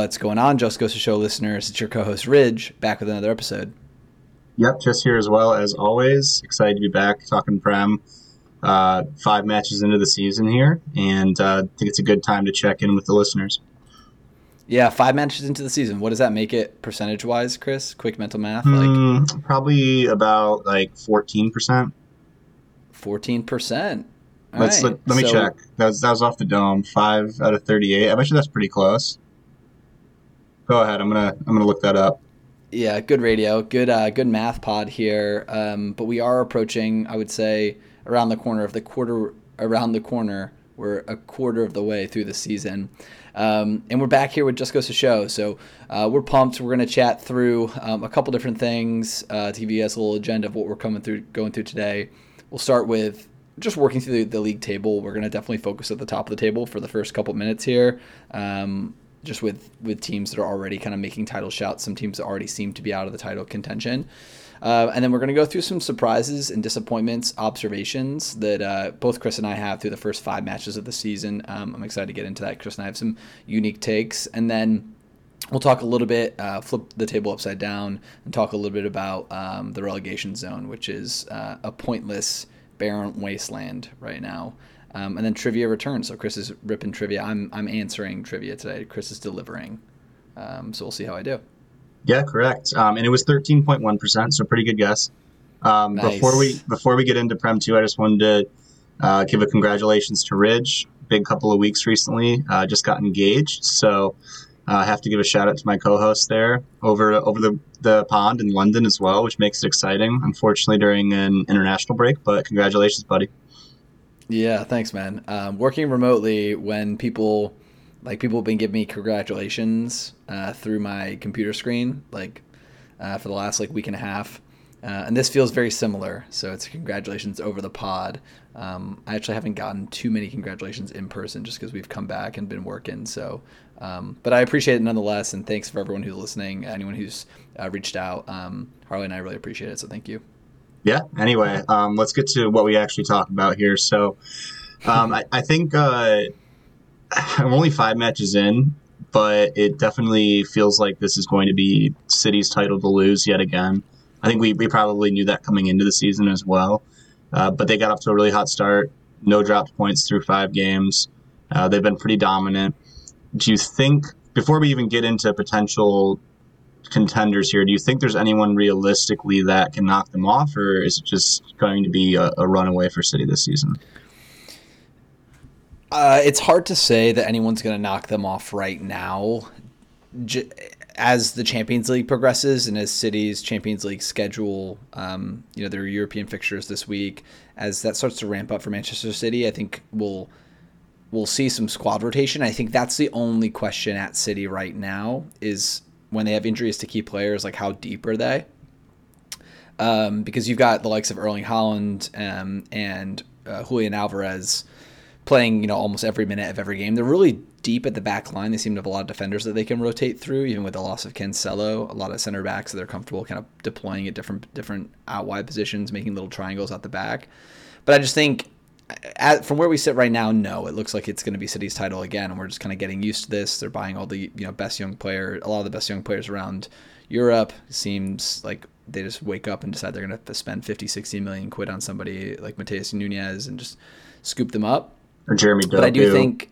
What's going on, Just Goes to Show listeners? It's your co-host Ridge back with another episode. Yep, just here as well as always. Excited to be back talking Prem. Uh, five matches into the season here, and uh, I think it's a good time to check in with the listeners. Yeah, five matches into the season. What does that make it percentage wise, Chris? Quick mental math. Mm, like probably about like fourteen percent. Fourteen percent. Let's right. let, let, me so, check. That was that was off the dome. Five out of thirty-eight. I bet you that's pretty close. Go ahead. I'm gonna I'm gonna look that up. Yeah, good radio, good uh, good math pod here. Um, but we are approaching, I would say, around the corner of the quarter around the corner. We're a quarter of the way through the season. Um, and we're back here with Just Goes to Show. So uh, we're pumped. We're to chat through um, a couple different things uh, you guys a little agenda of what we're coming through, going through today. We'll start with just working through the, the league table. We're going to definitely focus at the top of the table for the first couple minutes here. Um, just with with teams that are already kind of making title shouts, some teams that already seem to be out of the title contention. Uh, and then we're going to go through some surprises and disappointments, observations that uh, both Chris and I have through the first five matches of the season. Um, I'm excited to get into that. Chris and I have some unique takes. And then we'll talk a little bit, uh, flip the table upside down, and talk a little bit about um, the relegation zone, which is uh, a pointless, barren wasteland right now. Um, and then trivia returns. So Chris is ripping trivia. I'm I'm answering trivia today. Chris is delivering. Um, so we'll see how I do. Yeah, correct. Um, and it was thirteen point one percent, so pretty good guess. Um, nice. Before we before we get into Prem two, I just wanted to uh, give a congratulations to Ridge. Big couple of weeks recently, uh, just got engaged. So uh, I have to give a shout out to my co-host there over over the, the pond in London as well, which makes it exciting. Unfortunately, during an international break, but congratulations, buddy. Yeah, thanks, man. Um, working remotely when people like people have been giving me congratulations uh, through my computer screen, like uh, for the last like week and a half. Uh, and this feels very similar. So it's congratulations over the pod. Um, I actually haven't gotten too many congratulations in person just because we've come back and been working. So, um, but I appreciate it nonetheless. And thanks for everyone who's listening, anyone who's uh, reached out. Um, Harley and I really appreciate it. So thank you. Yeah. Anyway, um, let's get to what we actually talk about here. So, um, I, I, think uh, I'm only five matches in, but it definitely feels like this is going to be City's title to lose yet again. I think we, we probably knew that coming into the season as well. Uh, but they got off to a really hot start. No dropped points through five games. Uh, they've been pretty dominant. Do you think, before we even get into potential contenders here, do you think there's anyone realistically that can knock them off, or is it just going to be a, a runaway for City this season? Uh, it's hard to say that anyone's going to knock them off right now. J- as the Champions League progresses and as City's Champions League schedule, um, you know, their European fixtures this week, as that starts to ramp up for Manchester City, I think we'll we'll see some squad rotation. I think that's the only question at City right now is when they have injuries to key players, like how deep are they? Um, because you've got the likes of Erling Haaland um, and uh, Julian Alvarez playing, you know, almost every minute of every game. They're really deep at the back line. They seem to have a lot of defenders that they can rotate through, even with the loss of Cancelo. A lot of center backs that they're comfortable kind of deploying at different different out wide positions, making little triangles out the back. But I just think at, from where we sit right now, no, it looks like it's going to be City's title again, and we're just kind of getting used to this. They're buying all the you know best young player, a lot of the best young players around Europe. It seems like they just wake up and decide they're going to spend 50, 60 million quid on somebody like Matheus Nunes and just scoop them up. Or Jeremy But I do think,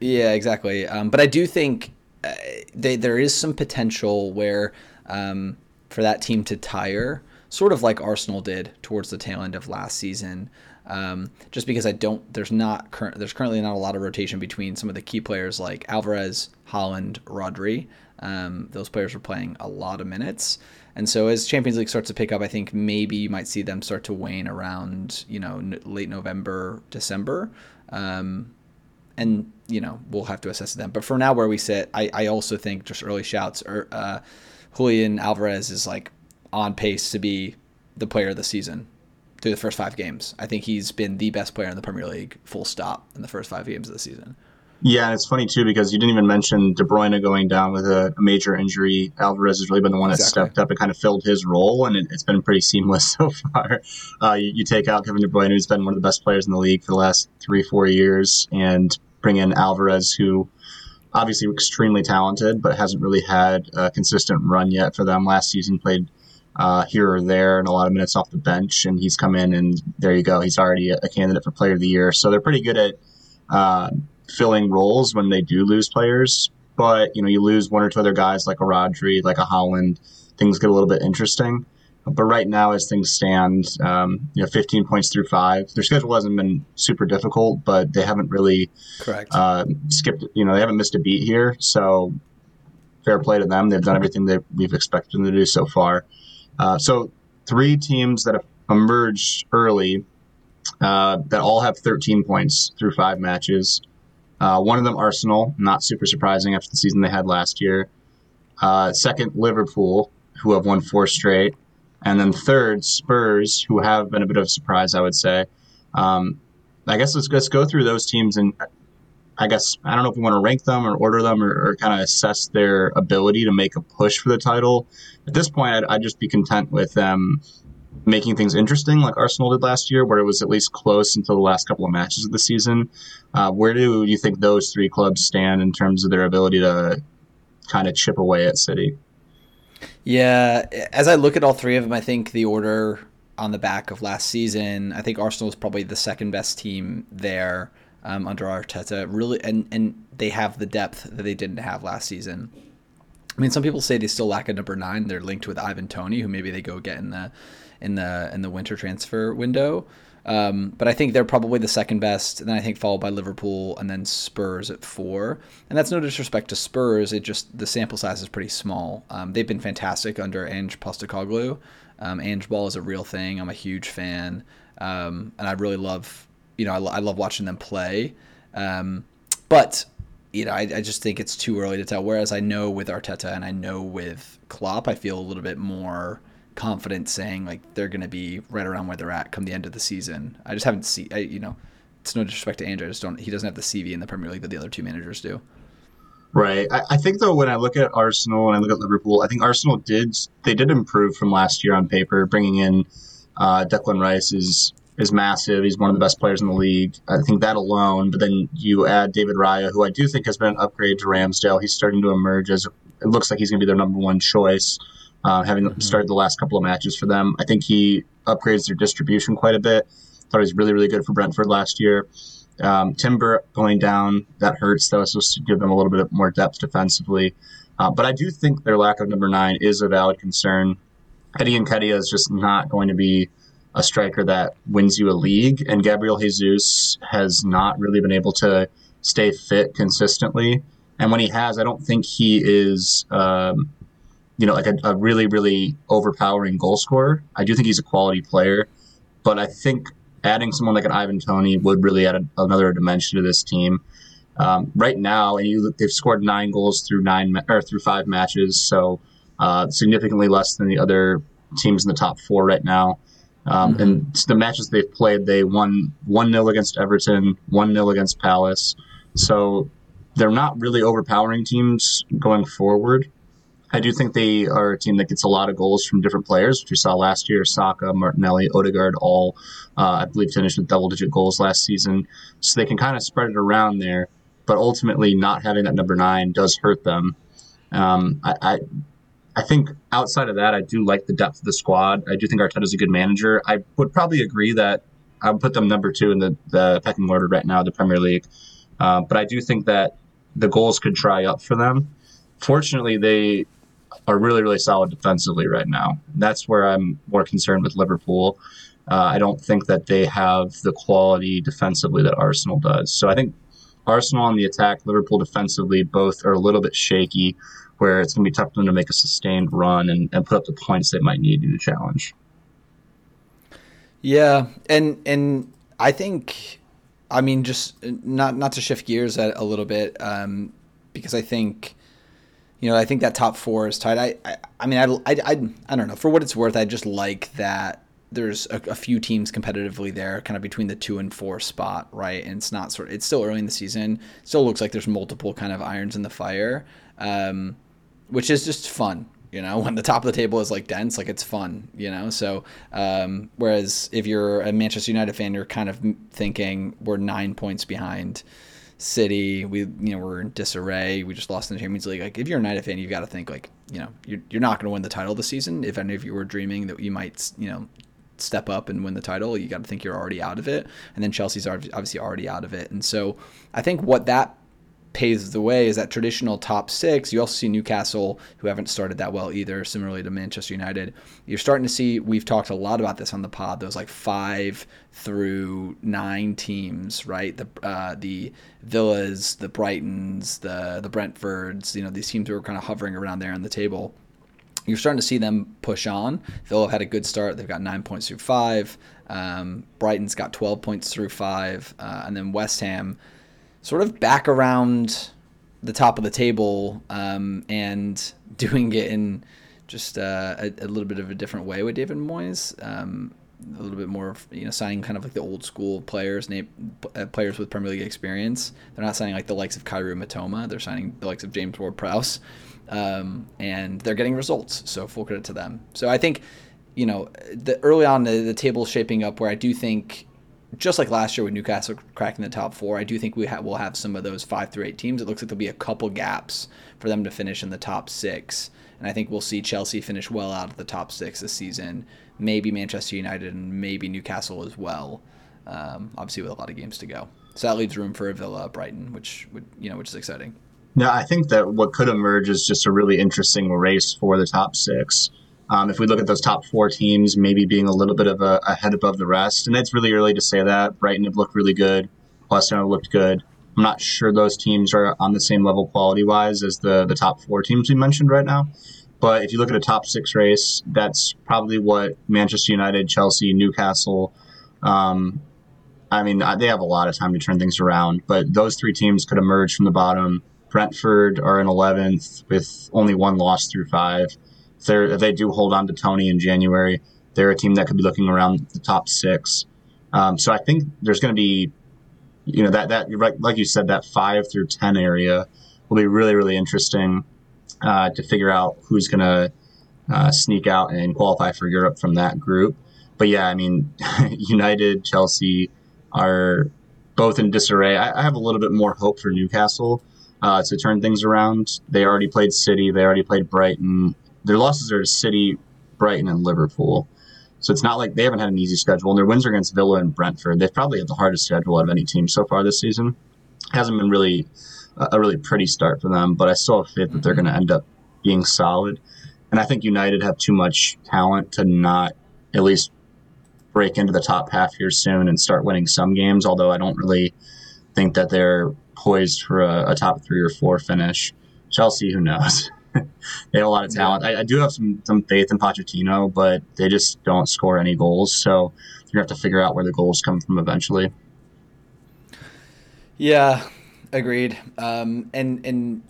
yeah, exactly. Um, but I do think uh, they, there is some potential where um, for that team to tire, sort of like Arsenal did towards the tail end of last season. Um, just because I don't, there's not current, there's currently not a lot of rotation between some of the key players like Alvarez, Haaland, Rodri. Um, those players are playing a lot of minutes, and so as Champions League starts to pick up, I think maybe you might see them start to wane around, you know, n- late November, December. Um, and you know we'll have to assess them. But for now, where we sit, I, I also think just early shouts. Or uh, Julian Alvarez is like on pace to be the player of the season through the first five games. I think he's been the best player in the Premier League, full stop, in the first five games of the season. Yeah, and it's funny too because you didn't even mention De Bruyne going down with a, a major injury. Alvarez has really been the one that exactly. stepped up and kind of filled his role, and it, has been pretty seamless so far. Uh, you, you, take out Kevin De Bruyne, who's been one of the best players in the league for the last three, four years, and bring in Alvarez, who obviously extremely talented, but hasn't really had a consistent run yet for them. Last season played uh, here or there and a lot of minutes off the bench, and he's come in and there you go. He's already a, candidate for Player of the Year. So they're pretty good at uh, filling roles when they do lose players. But you know, you lose one or two other guys like a Rodri, like a Haaland, things get a little bit interesting. But right now, as things stand, um, you know, 15 points through five. Their schedule hasn't been super difficult, but they haven't really correct uh, skipped. You know, they haven't missed a beat here. So fair play to them. They've done everything that we've expected them to do so far. Uh, so three teams that have emerged early uh, that all have 13 points through five matches. Uh, one of them, Arsenal, not super surprising after the season they had last year. Uh, second, Liverpool, who have won four straight. And then third, Spurs, who have been a bit of a surprise, I would say. Um, I guess let's, let's go through those teams and I guess I don't know if we want to rank them or order them or, or kind of assess their ability to make a push for the title. At this point, I'd, I'd just be content with them making things interesting, like Arsenal did last year, where it was at least close until the last couple of matches of the season. Uh, where do you think those three clubs stand in terms of their ability to kind of chip away at City? Yeah, as I look at all three of them, I think the order on the back of last season, I think Arsenal is probably the second best team there um, under Arteta. Really, and and they have the depth that they didn't have last season. I mean, some people say they still lack a number nine. They're linked with Ivan Toney, who maybe they go get in the in the in the winter transfer window. Um, but I think they're probably the second best. And then I think followed by Liverpool and then Spurs at four. And that's no disrespect to Spurs. It just the sample size is pretty small. Um, they've been fantastic under Ange Postecoglou. Um, Ange Ball is a real thing. I'm a huge fan, um, and I really love you know I, I love watching them play. Um, but you know I, I just think it's too early to tell. Whereas I know with Arteta and I know with Klopp, I feel a little bit more confident saying like they're going to be right around where they're at come the end of the season. I just haven't seen, you know, it's no disrespect to Andrew. I just don't. He doesn't have the CV in the Premier League that the other two managers do. Right. I, I, think though when I look at Arsenal and I look at Liverpool, I think Arsenal did they did improve from last year on paper. Bringing in uh, Declan Rice is is massive. He's one of the best players in the league. I think that alone. But then you add David Raya, who I do think has been an upgrade to Ramsdale. He's starting to emerge as it looks like he's going to be their number one choice uh, having mm-hmm. started the last couple of matches for them. I think he upgrades their distribution quite a bit. Thought he was really, really good for Brentford last year. Um, Timber going down, that hurts, though, so to give them a little bit more depth defensively. Uh, but I do think their lack of number nine is a valid concern. Eddie Nketiah is just not going to be a striker that wins you a league, and Gabriel Jesus has not really been able to stay fit consistently. And when he has, I don't think he is um, you know, like a, a really, really overpowering goal scorer. I do think he's a quality player, but I think adding someone like an Ivan Toney would really add a, another dimension to this team. Um, right now, and you, they've scored nine goals through nine or through five matches, so uh, significantly less than the other teams in the top four right now. Um, mm-hmm. And the matches they've played, they won one 0 against Everton, one 0 against Palace. So they're not really overpowering teams going forward. I do think they are a team that gets a lot of goals from different players, which we saw last year. Saka, Martinelli, Odegaard, all, uh, I believe, finished with double digit goals last season. So they can kind of spread it around there. But ultimately, not having that number nine does hurt them. Um, I, I, I think outside of that, I do like the depth of the squad. I do think Arteta is a good manager. I would probably agree that I would put them number two in the, the pecking order right now, the Premier League. Uh, but I do think that the goals could dry up for them. Fortunately, they are really, really solid defensively right now. That's where I'm more concerned with Liverpool. Uh, I don't think that they have the quality defensively that Arsenal does. So I think Arsenal on the attack, Liverpool defensively, both are a little bit shaky, where it's going to be tough for them to make a sustained run and, and put up the points they might need to challenge. Yeah, and and I think, I mean, just not not to shift gears a, a little bit, um, because I think you know, I think that top four is tight. I, I, I mean, I, I, I, I don't know. For what it's worth, I just like that there's a, a, few teams competitively there, kind of between the two and four spot, right? And it's not sort. Of, it's still early in the season. Still looks like there's multiple kind of irons in the fire, um, which is just fun. You know, when the top of the table is like dense, like it's fun. You know, so um, whereas if you're a Manchester United fan, you're kind of thinking we're nine points behind City, we you know we're in disarray. We just lost in the Champions League. Like if you're a United fan, you've got to think like you know you're you're not going to win the title this season. If any of you were dreaming that you might you know step up and win the title, you got to think you're already out of it. And then Chelsea's obviously already out of it. And so I think what that paves the way is that traditional top six. You also see Newcastle, who haven't started that well either, similarly to Manchester United. You're starting to see, we've talked a lot about this on the pod, those like five through nine teams, right? The uh, the Villas, the Brightons, the the Brentfords, you know, these teams who are kind of hovering around there on the table you're starting to see them push on. Villa have had a good start. They've got nine points through five. Um, Brighton's got 12 points through five. Uh, and then West Ham sort of back around the top of the table um, and doing it in just uh, a, a, little bit of a different way with David Moyes. Um, a little bit more, you know, signing kind of like the old school players, name, uh, players with Premier League experience. They're not signing like the likes of Kaoru Mitoma. They're signing the likes of James Ward-Prowse, um, and they're getting results. So full credit to them. So I think, you know, the early on the, the table shaping up where I do think just like last year with Newcastle cracking the top four, I do think we ha- will have some of those five through eight teams. It looks like there'll be a couple gaps for them to finish in the top six. And I think we'll see Chelsea finish well out of the top six this season. Maybe Manchester United and maybe Newcastle as well. Um, obviously, with a lot of games to go, so that leaves room for Villa, Brighton, which would you know, which is exciting. Yeah, I think that what could emerge is just a really interesting race for the top six. Um, if we look at those top four teams, maybe being a little bit of a, a, head above the rest, and it's really early to say that. Brighton have looked really good. West have looked good. I'm not sure those teams are on the same level quality wise as the the top four teams we mentioned right now. But if you look at a top six race, that's probably what Manchester United, Chelsea, Newcastle. Um, I mean, they have a lot of time to turn things around, but those three teams could emerge from the bottom. Brentford are in 11th with only one loss through five if, if they do hold on to Toney in January, they're a team that could be looking around the top six. Um, so I think there's going to be, you know, that that like you said, that five through ten area will be really really interesting uh, to figure out who's going to uh, sneak out and qualify for Europe from that group. But yeah, I mean, United, Chelsea are both in disarray. I, I, have a little bit more hope for Newcastle uh, to turn things around. They already played City, they already played Brighton their losses are to City, Brighton, and Liverpool. So it's not like they haven't had an easy schedule. And their wins are against Villa and Brentford. They've probably had the hardest schedule out of any team so far this season. Hasn't been really a really pretty start for them, but I still have faith that they're going to end up being solid. And I think United have too much talent to not at least break into the top half here soon and start winning some games. Although I don't really think that they're poised for a, a top three or four finish. Chelsea, who knows? they have a lot of talent. I, I, do have some some faith in Pochettino, but they just don't score any goals. So you have to figure out where the goals come from eventually. Yeah, agreed. Um, and and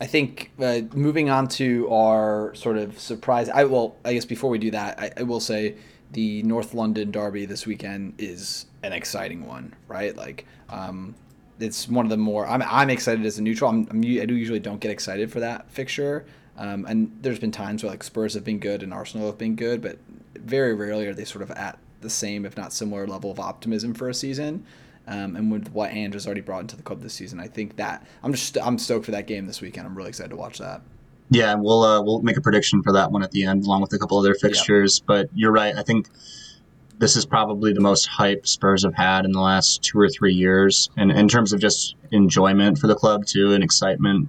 I think uh, moving on to our sort of surprise. I well, I guess before we do that, I, I will say the North London Derby this weekend is an exciting one, right? Like. Um, it's one of the more I'm, I'm excited as a neutral. I'm, I'm, i do usually don't get excited for that fixture. Um, and there's been times where like Spurs have been good and Arsenal have been good, but very rarely are they sort of at the same, if not similar, level of optimism for a season. Um, and with what Andrew's already brought into the club this season, I think that I'm just I'm stoked for that game this weekend. I'm really excited to watch that. Yeah, we'll uh, we'll make a prediction for that one at the end, along with a couple other fixtures. Yep. But you're right. I think this is probably the most hype Spurs have had in the last two or three years, and in terms of just enjoyment for the club too, and excitement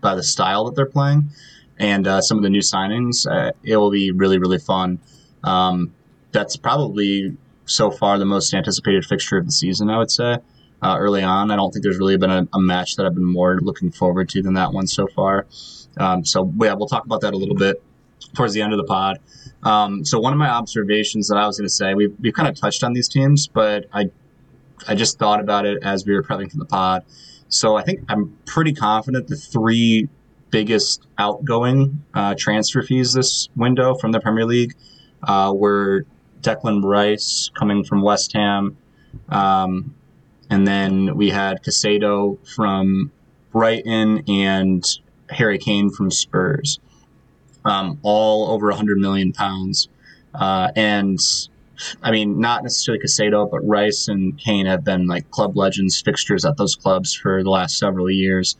by the style that they're playing, and uh, some of the new signings. Uh, it will be really really fun. Um, that's probably so far the most anticipated fixture of the season. I would say. Uh, early on, I don't think there's really been a, a, match that I've been more looking forward to than that one so far. Um, so yeah, we'll talk about that a little bit towards the end of the pod. Um, so one of my observations that I was going to say, we we kind of touched on these teams, but I I just thought about it as we were prepping for the pod. So I think I'm pretty confident the three biggest outgoing uh, transfer fees this window from the Premier League uh, were Declan Rice coming from West Ham, um, and then we had Caicedo from Brighton and Harry Kane from Spurs um, all over 100 million pounds. Uh, and I mean, not necessarily Caicedo, but Rice and Kane have been like club legends, fixtures at those clubs for the last several years.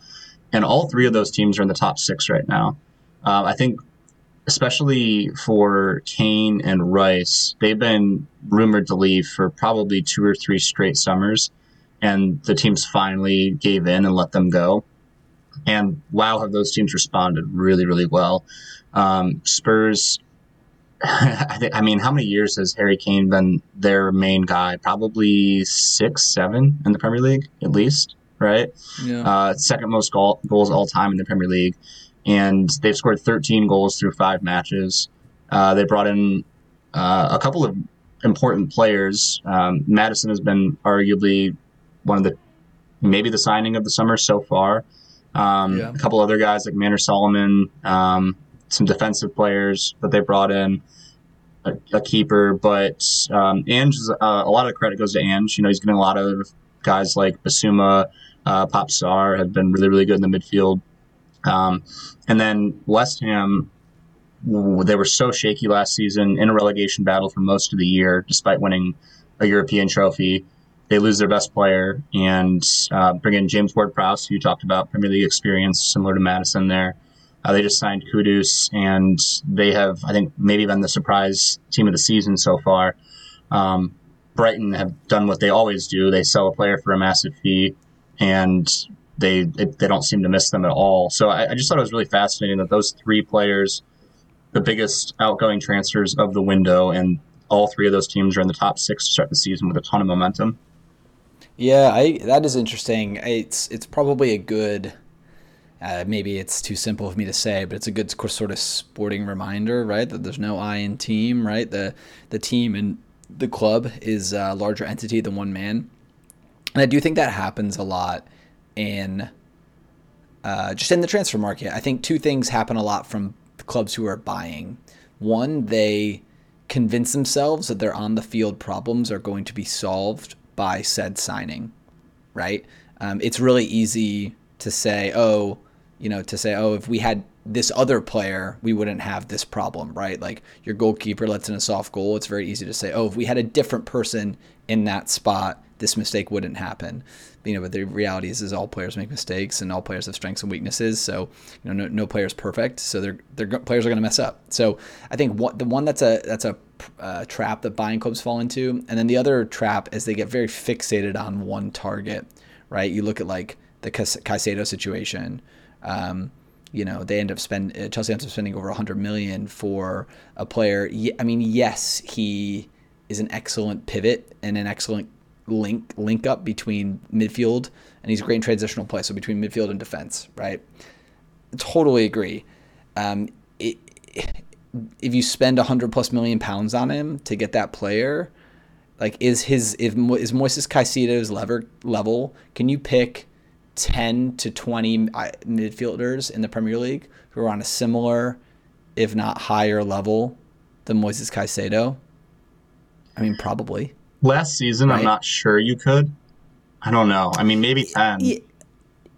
And all three of those teams are in the top six right now. Uh, I think, especially for Kane and Rice, they've been rumored to leave for probably two or three straight summers. And the teams finally gave in and let them go. And wow, have those teams responded really, really well. Um, Spurs I think. I mean, how many years has Harry Kane been their main guy? Probably six, seven in the Premier League, at least. Right. Yeah. Uh, second most goal, goals all time in the Premier League, and they've scored 13 goals through five matches. Uh, they brought in uh, a couple of important players. Um, Maddison has been arguably one of the maybe the signing of the summer so far. Um, yeah. A couple other guys like Manor Solomon. Um, some defensive players that they brought in, a, a keeper. But um, Ange, uh, a lot of credit goes to Ange. You know, he's getting a lot of guys like Bissouma, uh, Pape have been really, really good in the midfield. Um, and then West Ham, they were so shaky last season in a relegation battle for most of the year, despite winning a European trophy. They lose their best player and uh, bring in James Ward Prowse, who you talked about, Premier League experience, similar to Maddison there. Uh, they just signed Kudus, and they have, I think, maybe been the surprise team of the season so far. Um, Brighton have done what they always do: they sell a player for a massive fee, and they they don't seem to miss them at all. So I, I just thought it was really fascinating that those three players, the biggest outgoing transfers of the window, and all three of those teams are in the top six to start the season with a ton of momentum. Yeah, I, that is interesting. It's it's probably a good uh, maybe it's too simple for me to say, but it's a good sort of sporting reminder, right? That there's no I in team, right? The the team and the club is a larger entity than one man, and I do think that happens a lot in uh, just in the transfer market. I think two things happen a lot from clubs who are buying. One, they convince themselves that their on the field problems are going to be solved by said signing, right? Um, it's really easy to say, oh, you know, to say, oh, if we had this other player, we wouldn't have this problem, right? Like your goalkeeper lets in a soft goal. It's very easy to say, oh, if we had a different person in that spot, this mistake wouldn't happen. You know, but the reality is, is all players make mistakes, and all players have strengths and weaknesses. So, you know, no, no player is perfect. So they're, they're players are going to mess up. So I think what the one that's a that's a uh, trap that buying clubs fall into, and then the other trap is they get very fixated on one target, right? You look at like the Caicedo situation um, you know, they end up spend uh, Chelsea ends up spending over 100 million for a player. I mean, yes, he is an excellent pivot and an excellent link link up between midfield, and he's a great transitional play. So between midfield and defense, right? Totally agree. Um, it, if you spend 100 plus million pounds on him to get that player, like is his if is Moises Caicedo's lever level? Can you pick? 10 to 20 uh, midfielders in the Premier League who are on a similar, if not higher level than Moises Caicedo? I mean, probably. Last season, right? I'm not sure you could. I don't know. I mean, maybe 10. Yeah.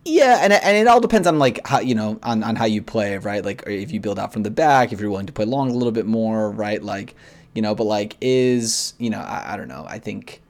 Yeah, and, and it all depends on like how you know on, on how you play, right? Like if you build out from the back, if you're willing to play long a little bit more, right? Like you know, but like is you know I, I don't know. I think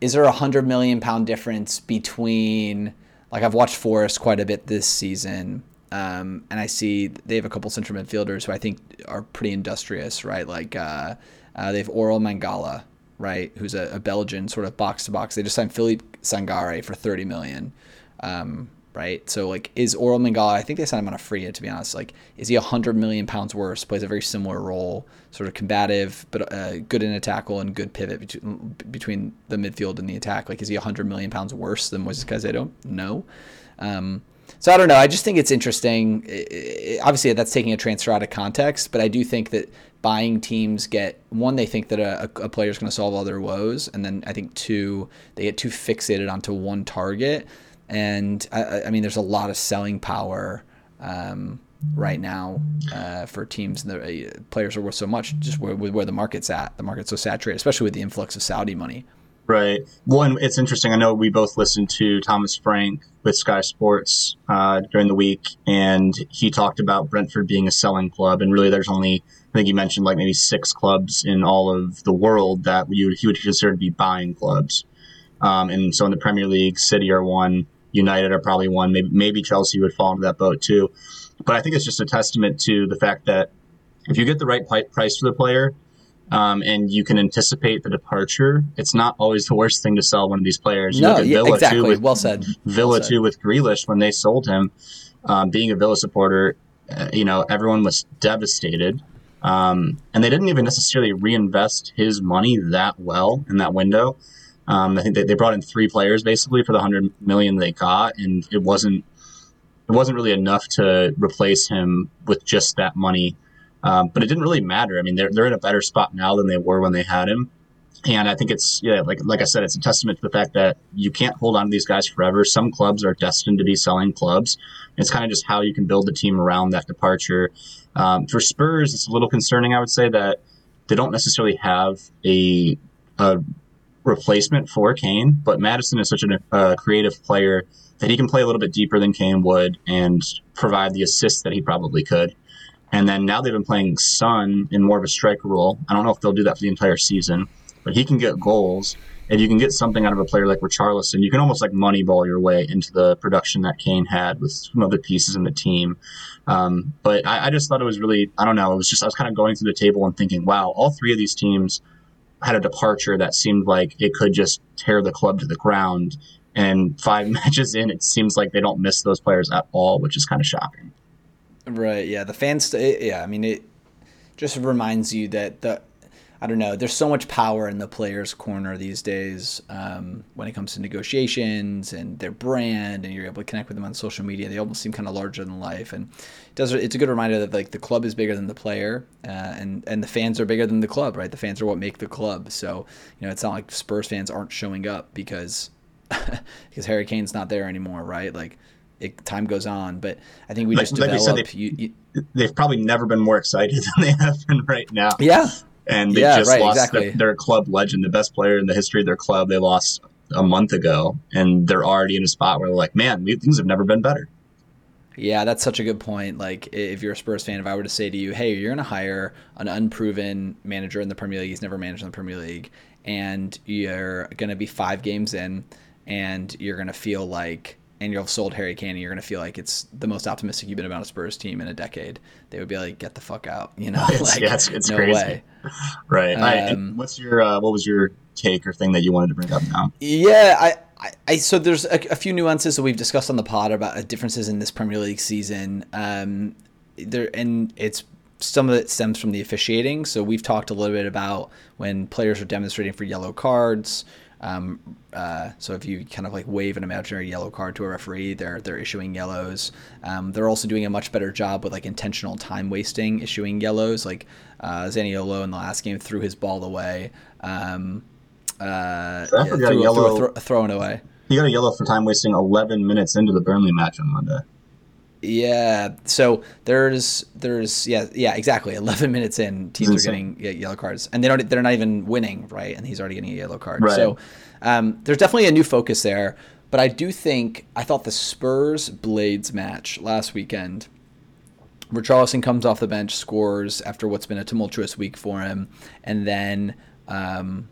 is there a hundred million pound difference between like I've watched Forest quite a bit this season, um, and I see they have a couple central midfielders who I think are pretty industrious, right? Like uh, uh, they have Orel Mangala, right, who's a, a Belgian sort of box to box. They just signed Philippe Sangare for thirty million. Um, right? So like, is Orel Mangala? I think they signed him on a free. To be honest, like, is he hundred million pounds worse? Plays a very similar role, sort of combative, but uh, good in a tackle and good pivot between between the midfield and the attack. Like, is he hundred million pounds worse than Moises Caicedo? No. Um, so I don't know. I just think it's interesting. It, it, obviously, that's taking a transfer out of context, but I do think that buying teams get one, they think that a, a player is going to solve all their woes, and then I think two, they get too fixated onto one target and I, I mean, there's a lot of selling power um, right now uh, for teams. The uh, players are worth so much, just where, where the market's at. The market's so saturated, especially with the influx of Saudi money. Right. And it's interesting. I know we both listened to Thomas Frank with Sky Sports uh, during the week, and he talked about Brentford being a selling club, and really, there's only I think he mentioned like maybe six clubs in all of the world that you he would consider to be buying clubs. Um, and so in the Premier League, City are one, United are probably one, maybe maybe Chelsea would fall into that boat too. But I think it's just a testament to the fact that if you get the right price for the player, um, and you can anticipate the departure, it's not always the worst thing to sell one of these players. You no, yeah, exactly. With, well said. Villa well said. too with Grealish when they sold him. Um, being a Villa supporter, uh, you know everyone was devastated, um, and they didn't even necessarily reinvest his money that well in that window. Um, I think they, they brought in three players basically for the hundred million they got, and it wasn't it wasn't really enough to replace him with just that money um, but it didn't really matter. I mean, they're, they're in a better spot now than they were when they had him. And I think it's yeah, like like I said, it's a testament to the fact that you can't hold on to these guys forever. Some clubs are destined to be selling clubs. It's kind of just how you can build the team around that departure. Um, for Spurs, it's a little concerning. I would say that they don't necessarily have a, a replacement for Kane, but Maddison is such a uh, creative player that he can play a little bit deeper than Kane would and provide the assists that he probably could. And then now they've been playing Son in more of a striker role. I don't know if they'll do that for the entire season, but he can get goals. If you can get something out of a player like Richarlison, you can almost like moneyball your way into the production that Kane had with some other pieces in the team. Um, but I, I just thought it was really, I don't know, it was just, I was kind of going through the table and thinking, wow, all three of these teams had a departure that seemed like it could just tear the club to the ground. And five matches in, it seems like they don't miss those players at all, which is kind of shocking. Right. Yeah. The fans. Yeah. I mean, it just reminds you that the. I don't know. There's so much power in the players' corner these days um, when it comes to negotiations and their brand, and you're able to connect with them on social media. They almost seem kind of larger than life, and it does. It's a good reminder that like the club is bigger than the player, uh, and and the fans are bigger than the club. Right. The fans are what make the club. So you know, it's not like Spurs fans aren't showing up because because Harry Kane's not there anymore. Right. Like it, time goes on. But I think we just like, develop. Like you, you, they've probably never been more excited than they have been right now. Yeah, and they yeah, just right, lost exactly. their, their, club legend, the best player in the history of their club. They lost a month ago, and they're already in a spot where they're like, "Man, we, things have never been better." Yeah, that's such a good point. Like, if you're a Spurs fan, if I were to say to you, "Hey, you're going to hire an unproven manager in the Premier League. He's never managed in the Premier League, and you're going to be five games in, and you're going to feel like." And you've sold Harry Kane, you're gonna feel like it's the most optimistic you've been about a Spurs team in a decade. They would be like, "Get the fuck out," you know? It's, like, yeah, it's, it's no crazy. way. Right. Um, I, what's your uh, what was your take or thing that you wanted to bring up now? Yeah, I. I, I so there's a, a, few nuances that we've discussed on the pod about uh, differences in this Premier League season. Um, there and it's some of it stems from the officiating. So we've talked a little bit about when players are demonstrating for yellow cards. Um, uh, so if you kind of like wave an imaginary yellow card to a referee, they're they're issuing yellows. Um, they're also doing a much better job with like intentional time wasting, issuing yellows. Like uh, Zaniolo in the last game threw his ball away. Um, uh, threw, yellow, threw a throw, throwing away. He got a yellow for time wasting 11 minutes into the Burnley match on Monday. Yeah. So there's there's yeah yeah exactly 11 minutes in teams are getting yellow cards and they don't they're not even winning right and he's already getting a yellow card. Right. So um, there's definitely a new focus there. But I do think I thought the Spurs Blades match last weekend. where Richarlison comes off the bench, scores after what's been a tumultuous week for him, and then um,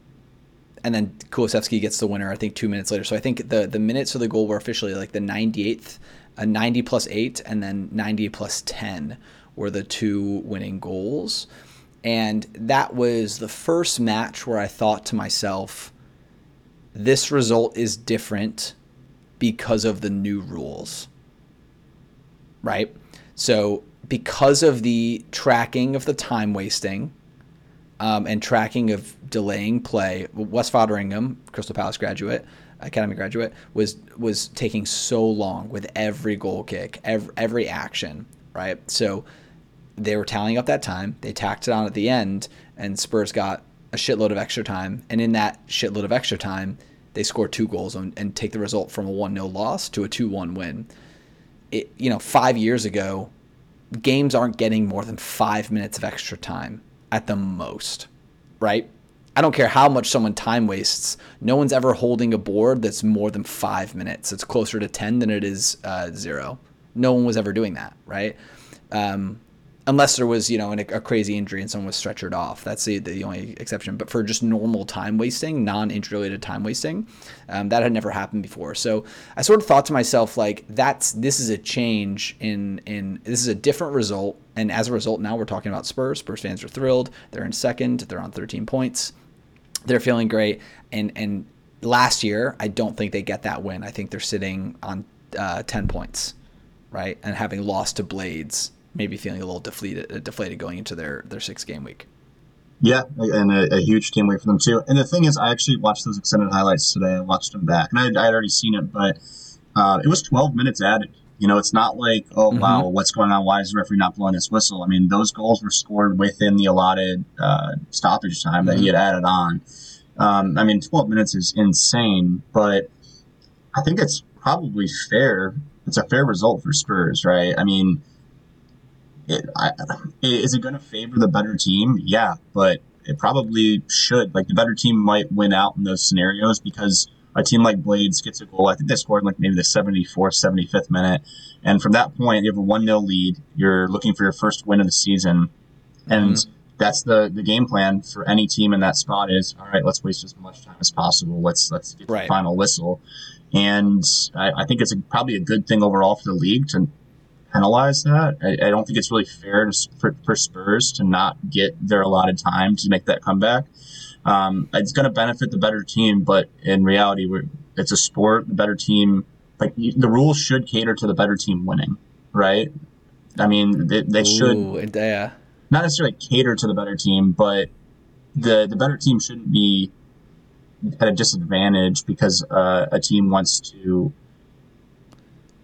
and then Kulusevski gets the winner. I think two minutes later. So I think the the minutes of the goal were officially like the 98th a 90 plus 8 and then 90 plus 10 were the two winning goals. And that was the first match where I thought to myself, this result is different because of the new rules. Right? So, because of the tracking of the time wasting um, and tracking of delaying play, Wes Foderingham, Crystal Palace graduate, academy graduate was was taking so long with every goal kick, every, every action, right? So they were tallying up that time. They tacked it on at the end, and Spurs got a shitload of extra time. And in that shitload of extra time, they score two goals and, and take the result from a 1 0 loss to a 2 1 win. It, you know, five years ago, games aren't getting more than five minutes of extra time at the most, right? I don't care how much someone time wastes. No one's ever holding a board that's more than five minutes. It's closer to ten than it is uh, zero. No one was ever doing that, right? Um, unless there was you know an, a crazy injury and someone was stretchered off. That's the, the only exception. But for just normal time wasting, non-injury related time wasting, um, that had never happened before. So I sort of thought to myself like that's this is a change in in this is a different result. And as a result, now we're talking about Spurs. Spurs fans are thrilled. They're in second. They're on 13 points. They're feeling great. And and last year, I don't think they get that win. I think they're sitting on uh, 10 points, right, and having lost to Blades maybe feeling a little deflated, uh, deflated going into their their six game week. Yeah, and a, a, huge game week for them too. And the thing is, I actually watched those extended highlights today. I watched them back, and I, I had already seen it, but uh, it was 12 minutes added. You know, it's not like, oh mm-hmm. wow, what's going on? Why is the referee not blowing his whistle? I mean, those goals were scored within the allotted uh, stoppage time that mm-hmm. he had added on. Um, I mean, 12 minutes is insane, but I think it's probably fair. It's a fair result for Spurs, right? I mean, it, I, is it going to favor the better team? Yeah, but it probably should. Like the better team might win out in those scenarios because a team like Blades gets a goal. I think they scored like maybe the 74th, 75th minute. And from that point, you have a 1 0 lead. You're looking for your first win of the season. And mm-hmm. that's the, the game plan for any team in that spot is all right, let's waste as much time as possible. Let's let's get right. the final whistle. And I, I think it's a, probably a good thing overall for the league to penalize that. I, I don't think it's really fair to, for, for, Spurs to not get their allotted time to make that comeback. Um, it's going to benefit the better team, but in reality, it's a sport. The better team, like the rules, should cater to the better team winning, right? I mean, they, they should Ooh, yeah. not necessarily cater to the better team, but the the better team shouldn't be at a disadvantage because uh, a team wants to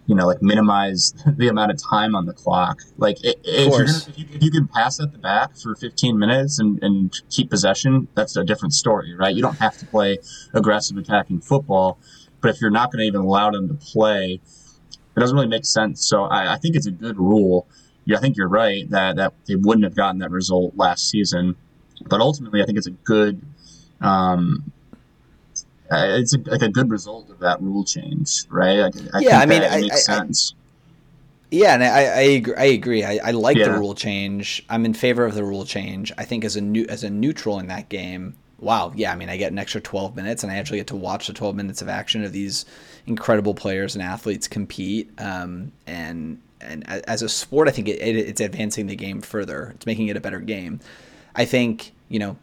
you know, like minimize the amount of time on the clock. Like, if, gonna, if, you, if, you, can pass at the back for 15 minutes and, and keep possession, that's a different story, right? You don't have to play aggressive attacking football, but if you're not going to even allow them to play, it doesn't really make sense. So I, I think it's a good rule. Yeah, I think you're right that, that they wouldn't have gotten that result last season, but ultimately, I think it's a good um, uh, it's a, like a good result of that rule change, right? I, I yeah, I mean, it makes I, sense. yeah, and I, I agree. I, agree. I, like yeah. the rule change. I'm in favor of the rule change. I think as a new as a neutral in that game, wow, yeah. I mean, I get an extra 12 minutes, and I actually get to watch the 12 minutes of action of these incredible players and athletes compete. Um, and and as a sport, I think it, it, it's advancing the game further. It's making it a better game. I think you know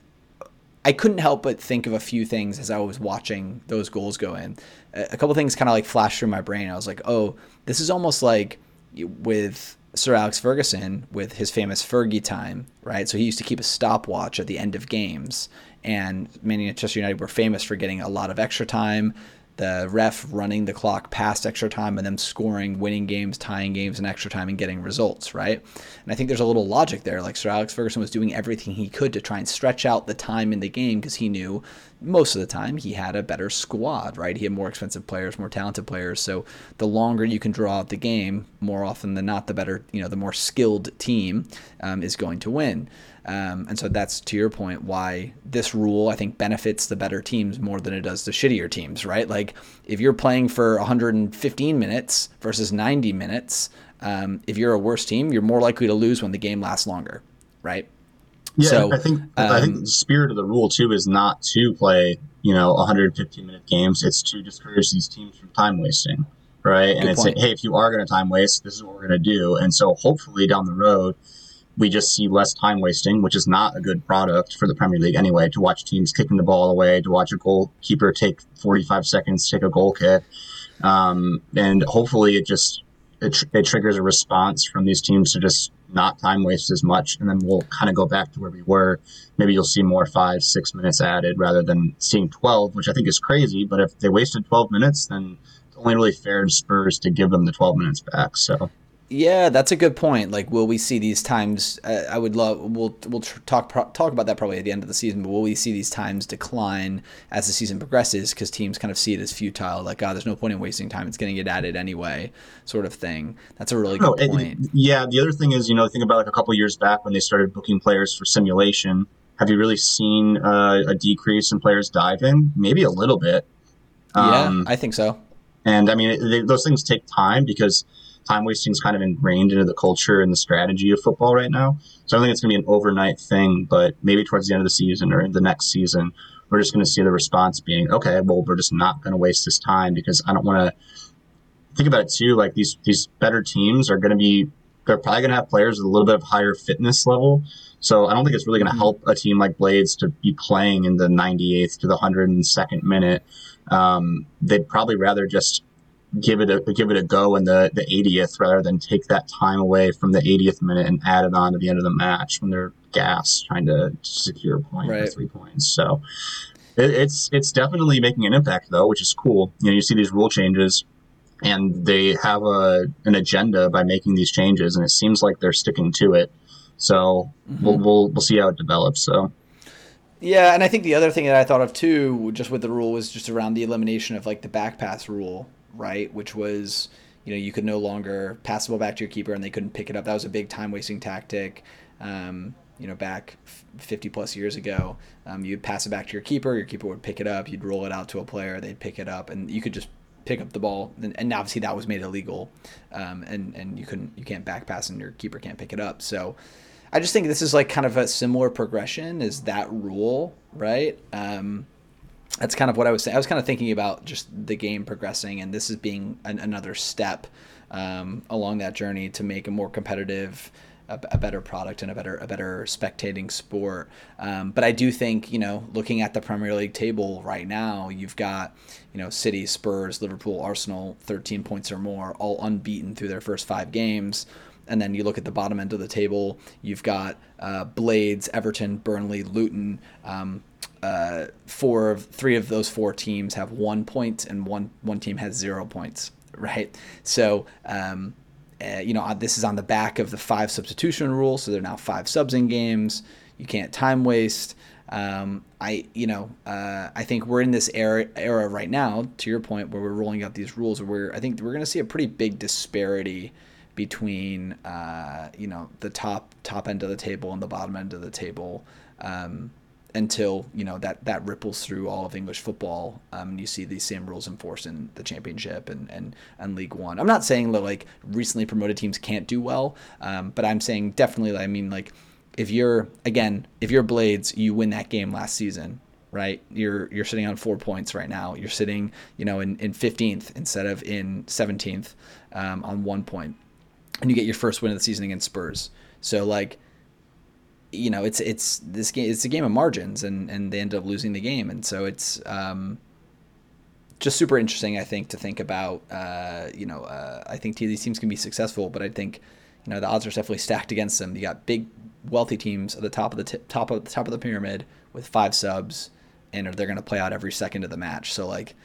I couldn't help but think of a few things as I was watching those goals go in. A couple things kind of like flashed through my brain. I was like, oh, this is almost like with Sir Alex Ferguson with his famous Fergie time, right? So he used to keep a stopwatch at the end of games. And Manchester United were famous for getting a lot of extra time, the ref running the clock past extra time and them scoring winning games, tying games in extra time and getting results, right? And I think there's a little logic there. Like Sir Alex Ferguson was doing everything he could to try and stretch out the time in the game because he knew most of the time he had a better squad, right? He had more expensive players, more talented players. So the longer you can draw out the game, more often than not, the better, you know, the more skilled team um, is going to win. Um, and so that's to your point why this rule I think benefits the better teams more than it does the shittier teams, right? Like if you're playing for 115 minutes versus 90 minutes, um, if you're a worse team, you're more likely to lose when the game lasts longer, right? Yeah, so, I think um, I think the spirit of the rule too is not to play you know 115 minute games. It's to discourage these teams from time wasting, right? And it's point. hey, if you are going to time waste, this is what we're going to do. And so hopefully down the road we just see less time wasting, which is not a good product for the Premier League anyway. To watch teams kicking the ball away, to watch a goalkeeper take 45 seconds take a goal kick, um, and hopefully it just it, tr- it triggers a response from these teams to just not time waste as much, and then we'll kind of go back to where we were. Maybe you'll see more five, six minutes added rather than seeing 12, which I think is crazy. But if they wasted 12 minutes, then it's only really fair to Spurs to give them the 12 minutes back. So. Yeah, that's a good point. Like, will we see these times? Uh, I would love. We'll we'll talk pro- talk about that probably at the end of the season. But will we see these times decline as the season progresses? Because teams kind of see it as futile. Like, God, oh, there's no point in wasting time. It's going to get added anyway, sort of thing. That's a really good point. yeah. The other thing is, you know, think about like a couple years back when they started booking players for simulation. have you really seen uh, a decrease in players diving? Maybe a little bit. Um, yeah, I think so. And I mean, they, those things take time because time wasting is kind of ingrained into the culture and the strategy of football right now. So I don't think it's going to be an overnight thing, but maybe towards the end of the season or the next season, we're just going to see the response being, okay, well, we're just not going to waste this time because I don't want to think about it too. Like these these better teams are going to be, they're probably going to have players with a little bit of higher fitness level. So I don't think it's really going to mm-hmm. help a team like Blades to be playing in the 98th to the 102nd minute. Um, they'd probably rather just give it a give it a go in the, the 80th rather than take that time away from the 80th minute and add it on to the end of the match when they're gas trying to secure a point right. or three points. So it, it's it's definitely making an impact though, which is cool. You know, you see these rule changes and they have a an agenda by making these changes and it seems like they're sticking to it. So mm-hmm. we'll, we'll we'll see how it develops. So yeah, and I think the other thing that I thought of too, just with the rule, was just around the elimination of like the back pass rule, right? Which was, you know, you could no longer pass the ball back to your keeper and they couldn't pick it up. That was a big time wasting tactic. Um, you know, back 50 plus years ago, um, you'd pass it back to your keeper. Your keeper would pick it up. You'd roll it out to a player. They'd pick it up, and you could just pick up the ball. And, and obviously, that was made illegal, um, and and you couldn't, you can't back pass, and your keeper can't pick it up. So, I just think this is like kind of a similar progression as that rule, right? Um, that's kind of what I was saying. I was kind of thinking about just the game progressing, and this is being an, another step um, along that journey to make a more competitive, a, a, better product, and a better a better spectating sport. Um, but I do think you know, looking at the Premier League table right now, you've got you know City, Spurs, Liverpool, Arsenal, 13 points or more, all unbeaten through their first five games. And then you look at the bottom end of the table, you've got uh, Blades, Everton, Burnley, Luton. Um, uh, four of three of those four teams have one point, and one one team has zero points. Right. So. Um, uh, you know, this is on the back of the five substitution rule, so there are now five subs in games. You can't time waste. Um, I, you know, uh, I think we're in this era era right now. To your point, where we're rolling out these rules, where I think we're going to see a pretty big disparity between, uh, you know, the top top end of the table and the bottom end of the table. Um, until you know that that ripples through all of English football, um, and you see these same rules enforced in the Championship and and, and League One. I'm not saying that like recently promoted teams can't do well, um, but I'm saying definitely. I mean, like if you're again, if you're Blades, you win that game last season, right? You're you're sitting on four points right now. You're sitting, you know, in, in 15th instead of in 17th um, on one point, and you get your first win of the season against Spurs. So like you know, it's it's this game. It's a game of margins, and and they end up losing the game, and so it's um, just super interesting. I think to think about. Uh, you know, uh, I think these teams can be successful, but I think you know the odds are definitely stacked against them. You got big, wealthy teams at the top of the t- top of the top of the pyramid with five subs, and they're going to play out every second of the match. So like,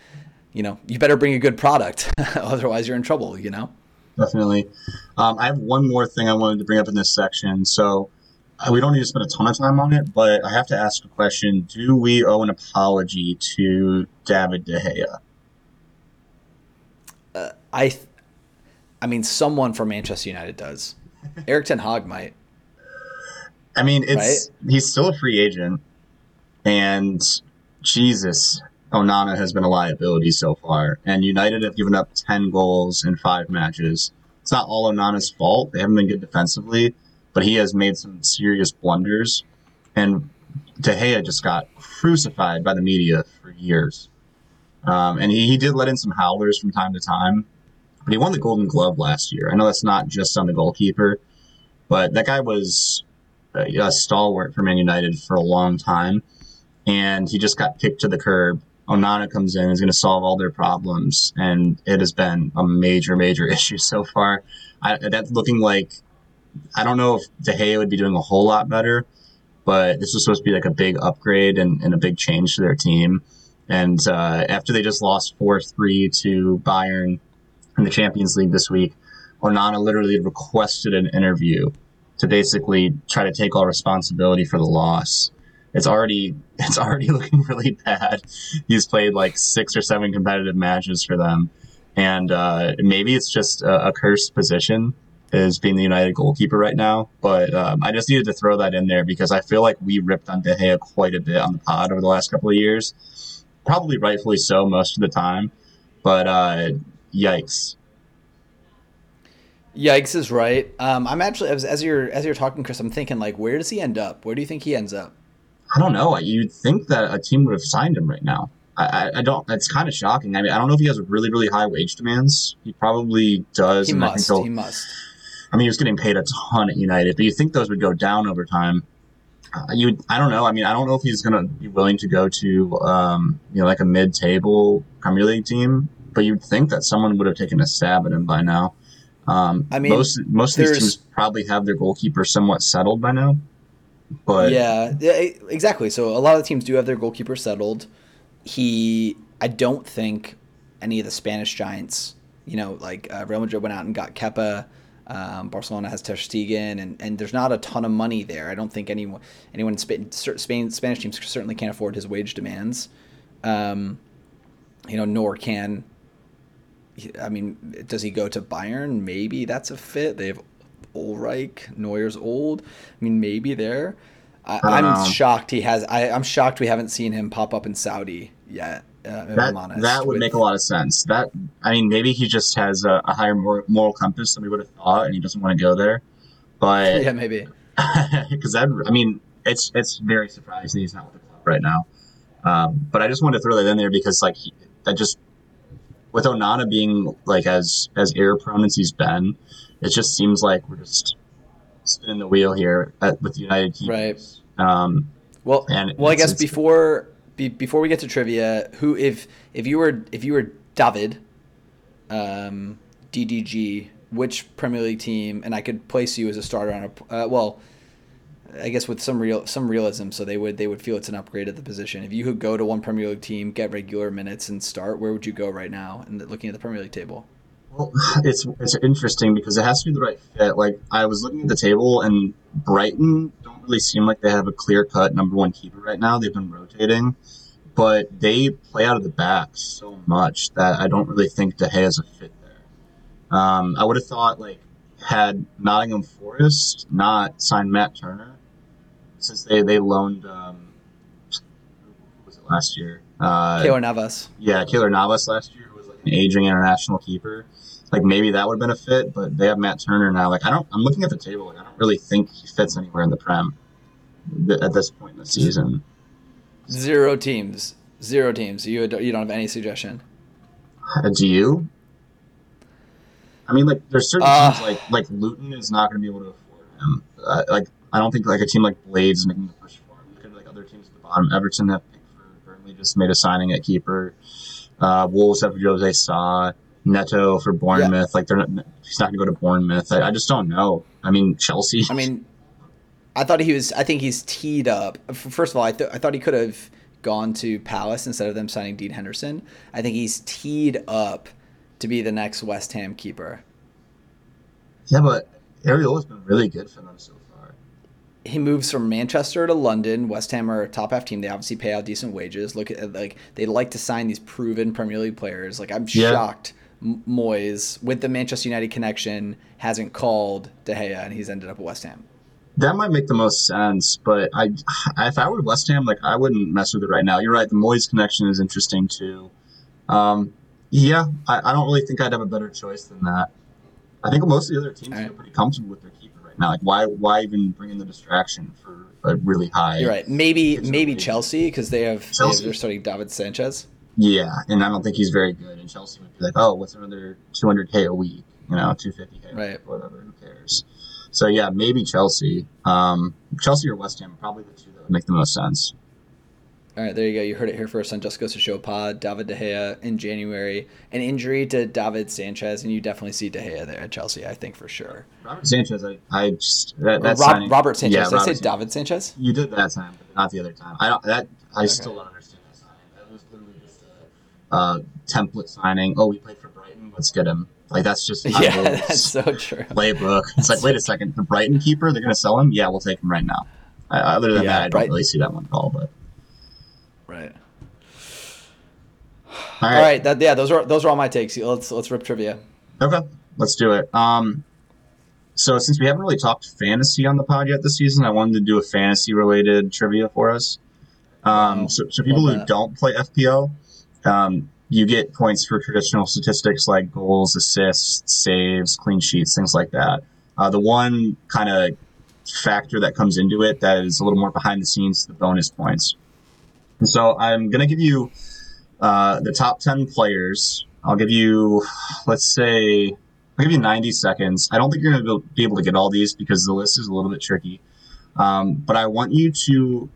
you know, you better bring a good product, otherwise you're in trouble. You know. Definitely. Um, I have one more thing I wanted to bring up in this section. So uh, we don't need to spend a ton of time on it, but I have to ask a question. Do we owe an apology to David De Gea? Uh, I, th- I mean, someone from Manchester United does. Erik Ten Hag might. I mean, it's right? he's still a free agent, and Jesus, Onana has been a liability so far. And United have given up ten goals in five matches. It's not all Onana's fault. They haven't been good defensively but he has made some serious blunders. And De Gea just got crucified by the media for years. Um, and he, he did let in some howlers from time to time, but he won the Golden Glove last year. I know that's not just on the goalkeeper, but that guy was a, a stalwart for Man United for a long time, and he just got kicked to the curb. Onana comes in, is going to solve all their problems, and it has been a major, major issue so far. I, that's looking like I don't know if De Gea would be doing a whole lot better, but this was supposed to be like a big upgrade and, and a big change to their team. And uh, after they just lost 4 3 to Bayern in the Champions League this week, Onana literally requested an interview to basically try to take all responsibility for the loss. It's already it's already looking really bad. He's played like six or seven competitive matches for them, and uh, maybe it's just a, a cursed position is being the United goalkeeper right now. But um, I just needed to throw that in there because I feel like we ripped on De Gea quite a bit on the pod over the last couple of years. Probably rightfully so most of the time. But uh, yikes. Yikes is right. Um, I'm actually as, as you're as you're talking, Chris. I'm thinking like, where does he end up? Where do you think he ends up? I don't know. You'd think that a team would have signed him right now. I, I, don't. That's kind of shocking. I mean, I don't know if he has really, really high wage demands. He probably does. He must. he'll- must. I mean, he was getting paid a ton at United, but you think those would go down over time. Uh, you, I don't know. I mean, I don't know if he's going to be willing to go to, um, you know, like a mid-table Premier League team. But you'd think that someone would have taken a stab at him by now. Um, I mean, most most of these teams probably have their goalkeeper somewhat settled by now. But yeah, yeah, exactly. So a lot of the teams do have their goalkeeper settled. He, I don't think any of the Spanish giants, you know, like uh, Real Madrid went out and got Kepa. Um, Barcelona has Ter Stegen, and, and there's not a ton of money there. I don't think anyone anyone in Spain, Spain Spanish teams certainly can't afford his wage demands. Um, you know, nor can. I mean, does he go to Bayern? Maybe that's a fit. They have Ulreich, Neuer's old. I mean, maybe there. I, know. shocked he has. I, I'm shocked we haven't seen him pop up in Saudi yet. Uh, that honest, that would with- make a lot of sense. That I mean, maybe he just has a, a higher mor- moral compass than we would have thought, and he doesn't want to go there. But Yeah, maybe. because that I mean it's it's very surprising he's not with the club right now. Um, but I just wanted to throw that in there because like he, that just with Onana being like as as error prone as he's been, it just seems like we're just spinning the wheel here at, with the United keepers. Um, Well, And well, I guess before be, before we get to trivia, who if if you were if you were David, um, DDG, which Premier League team, and I could place you as a starter on a uh, well, I guess with some real some realism, so they would they would feel it's an upgrade at the position. If you could go to one Premier League team, get regular minutes, and start, where would you go right now? And looking at the Premier League table, Well, it's it's interesting because it has to be the right fit. Like I was looking at the table, and Brighton don't really seem like they have a clear cut number one keeper right now. They've been rotating, but they play out of the back so much that I don't really think De Gea is a fit there. Um, I would have thought like had Nottingham Forest not signed Matt Turner, since they they loaned um, was it last year? Uh, Keylor Navas. yeah, Keylor Navas last year, who was like an aging international keeper. Like maybe that would have been a fit, but they have Matt Turner now. Like I don't, I'm looking at the table. Like I don't really think he fits anywhere in the Prem at this point in the season. Zero teams. Zero teams. You you don't have any suggestion. Uh, Do you? I mean, like there's certain Uh. teams like like Luton is not going to be able to afford him. Uh, like I don't think like a team like Blades is making the push for him. Look at like other teams at the bottom. Everton have Pickford. Burnley just made a signing at keeper. Uh, Wolves have Jose Sa. Neto for Bournemouth. Like they're not. He's not going to go to Bournemouth. I, I just don't know. I mean, Chelsea. I mean, I thought he was. I think he's teed up. First of all, I, th- I thought he could have gone to Palace instead of them signing Dean Henderson. I think he's teed up to be the next West Ham keeper. yeah, but Areola's been really good for them so far. He moves from Manchester to London. West Ham are a top half team. They obviously pay out decent wages. Look at like they like to sign these proven Premier League players. Like I'm Yeah. shocked. Moyes with the Manchester United connection hasn't called De Gea and he's ended up at West Ham. That might make the most sense, but I, if I were West Ham, like I wouldn't mess with it right now. You're right. The Moyes connection is interesting too. Um, yeah, I, I don't really think I'd have a better choice than that. I think most of the other teams right. feel pretty comfortable with their now. Like, why, why even bring in the distraction for a really high? You're right. Maybe maybe. Chelsea because they have, they they're starting David Sanchez. Yeah, and I don't think he's very good. And Chelsea would be like, oh, what's another 200k a week? You know, 250k, Right. Whatever. Who cares? So yeah, maybe Chelsea. Um, Chelsea or West Ham, probably the two that would make the most sense. All right, there you go. You heard it here first on Just Goes to Show Pod. David De Gea in January, an injury to David Sanchez, and you definitely see De Gea there at Chelsea. I think for sure. Robert Sanchez, I, I just that, that Rob, signing- Robert Sanchez. Yeah, Did I say Robert Sanchez. David Sanchez? You did that time, but not the other time. I don't. That I still don't understand that signing. That was literally just a uh, template signing. Oh, we played for Brighton. Let's get him. Like that's just Yeah, that's so true. playbook. It's like, wait a second, the Brighton keeper, they're going to sell him? Yeah, we'll take him right now. Uh, other than Yeah, that, I don't Brighton- really see that one at all. But Right. all All right, right. That, yeah, those are those are all my takes. Let's let's rip trivia. okay, let's do it. Um, so since we haven't really talked fantasy on the pod yet this season, I wanted to do a fantasy related trivia for us. Um, so, so people who don't play FPL, um, you get points for traditional statistics like goals, assists, saves, clean sheets, things like that. Uh, the one kind of factor that comes into it that is a little more behind the scenes, the bonus points. And so I'm going to give you uh, the top 10 players. I'll give you, let's say, I'll give you 90 seconds. I don't think you're going to be able to get all these because the list is a little bit tricky. Um, but I want you to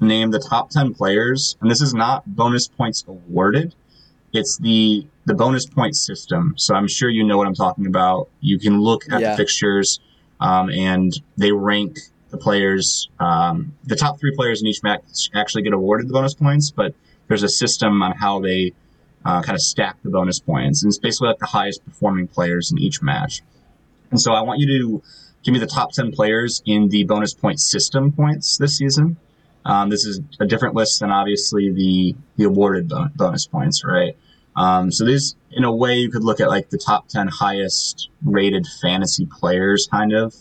name the top 10 players, and this is not bonus points awarded. It's the the bonus point system. So I'm sure you know what I'm talking about. You can look at Yeah. the fixtures, um, and they rank the players. Um, the top three players in each match actually get awarded the bonus points, but there's a system on how they uh, kind of stack the bonus points, and it's basically like the highest performing players in each match. And so I want you to give me the top 10 players in the bonus point system points this season. Um, this is a different list than obviously the, the awarded bon- bonus points, right? Um, so these, in a way, you could look at like the top 10 highest rated fantasy players kind of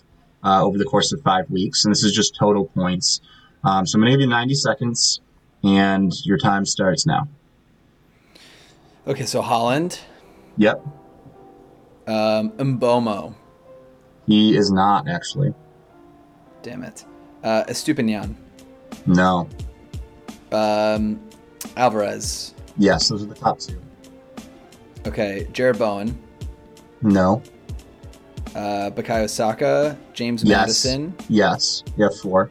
uh, over the course of five weeks. And this is just total points. Um, so I'm going to give you 90 seconds and your time starts now. Okay, so Haaland, Yep. um, Mbeumo, He is not actually. damn it, uh, Estupiñán, No. um, Alvarez. Yes, those are the top two. Okay, Jarrod Bowen, No. Uh, Bukayo Saka, James Yes. Maddison. Yes. You have four.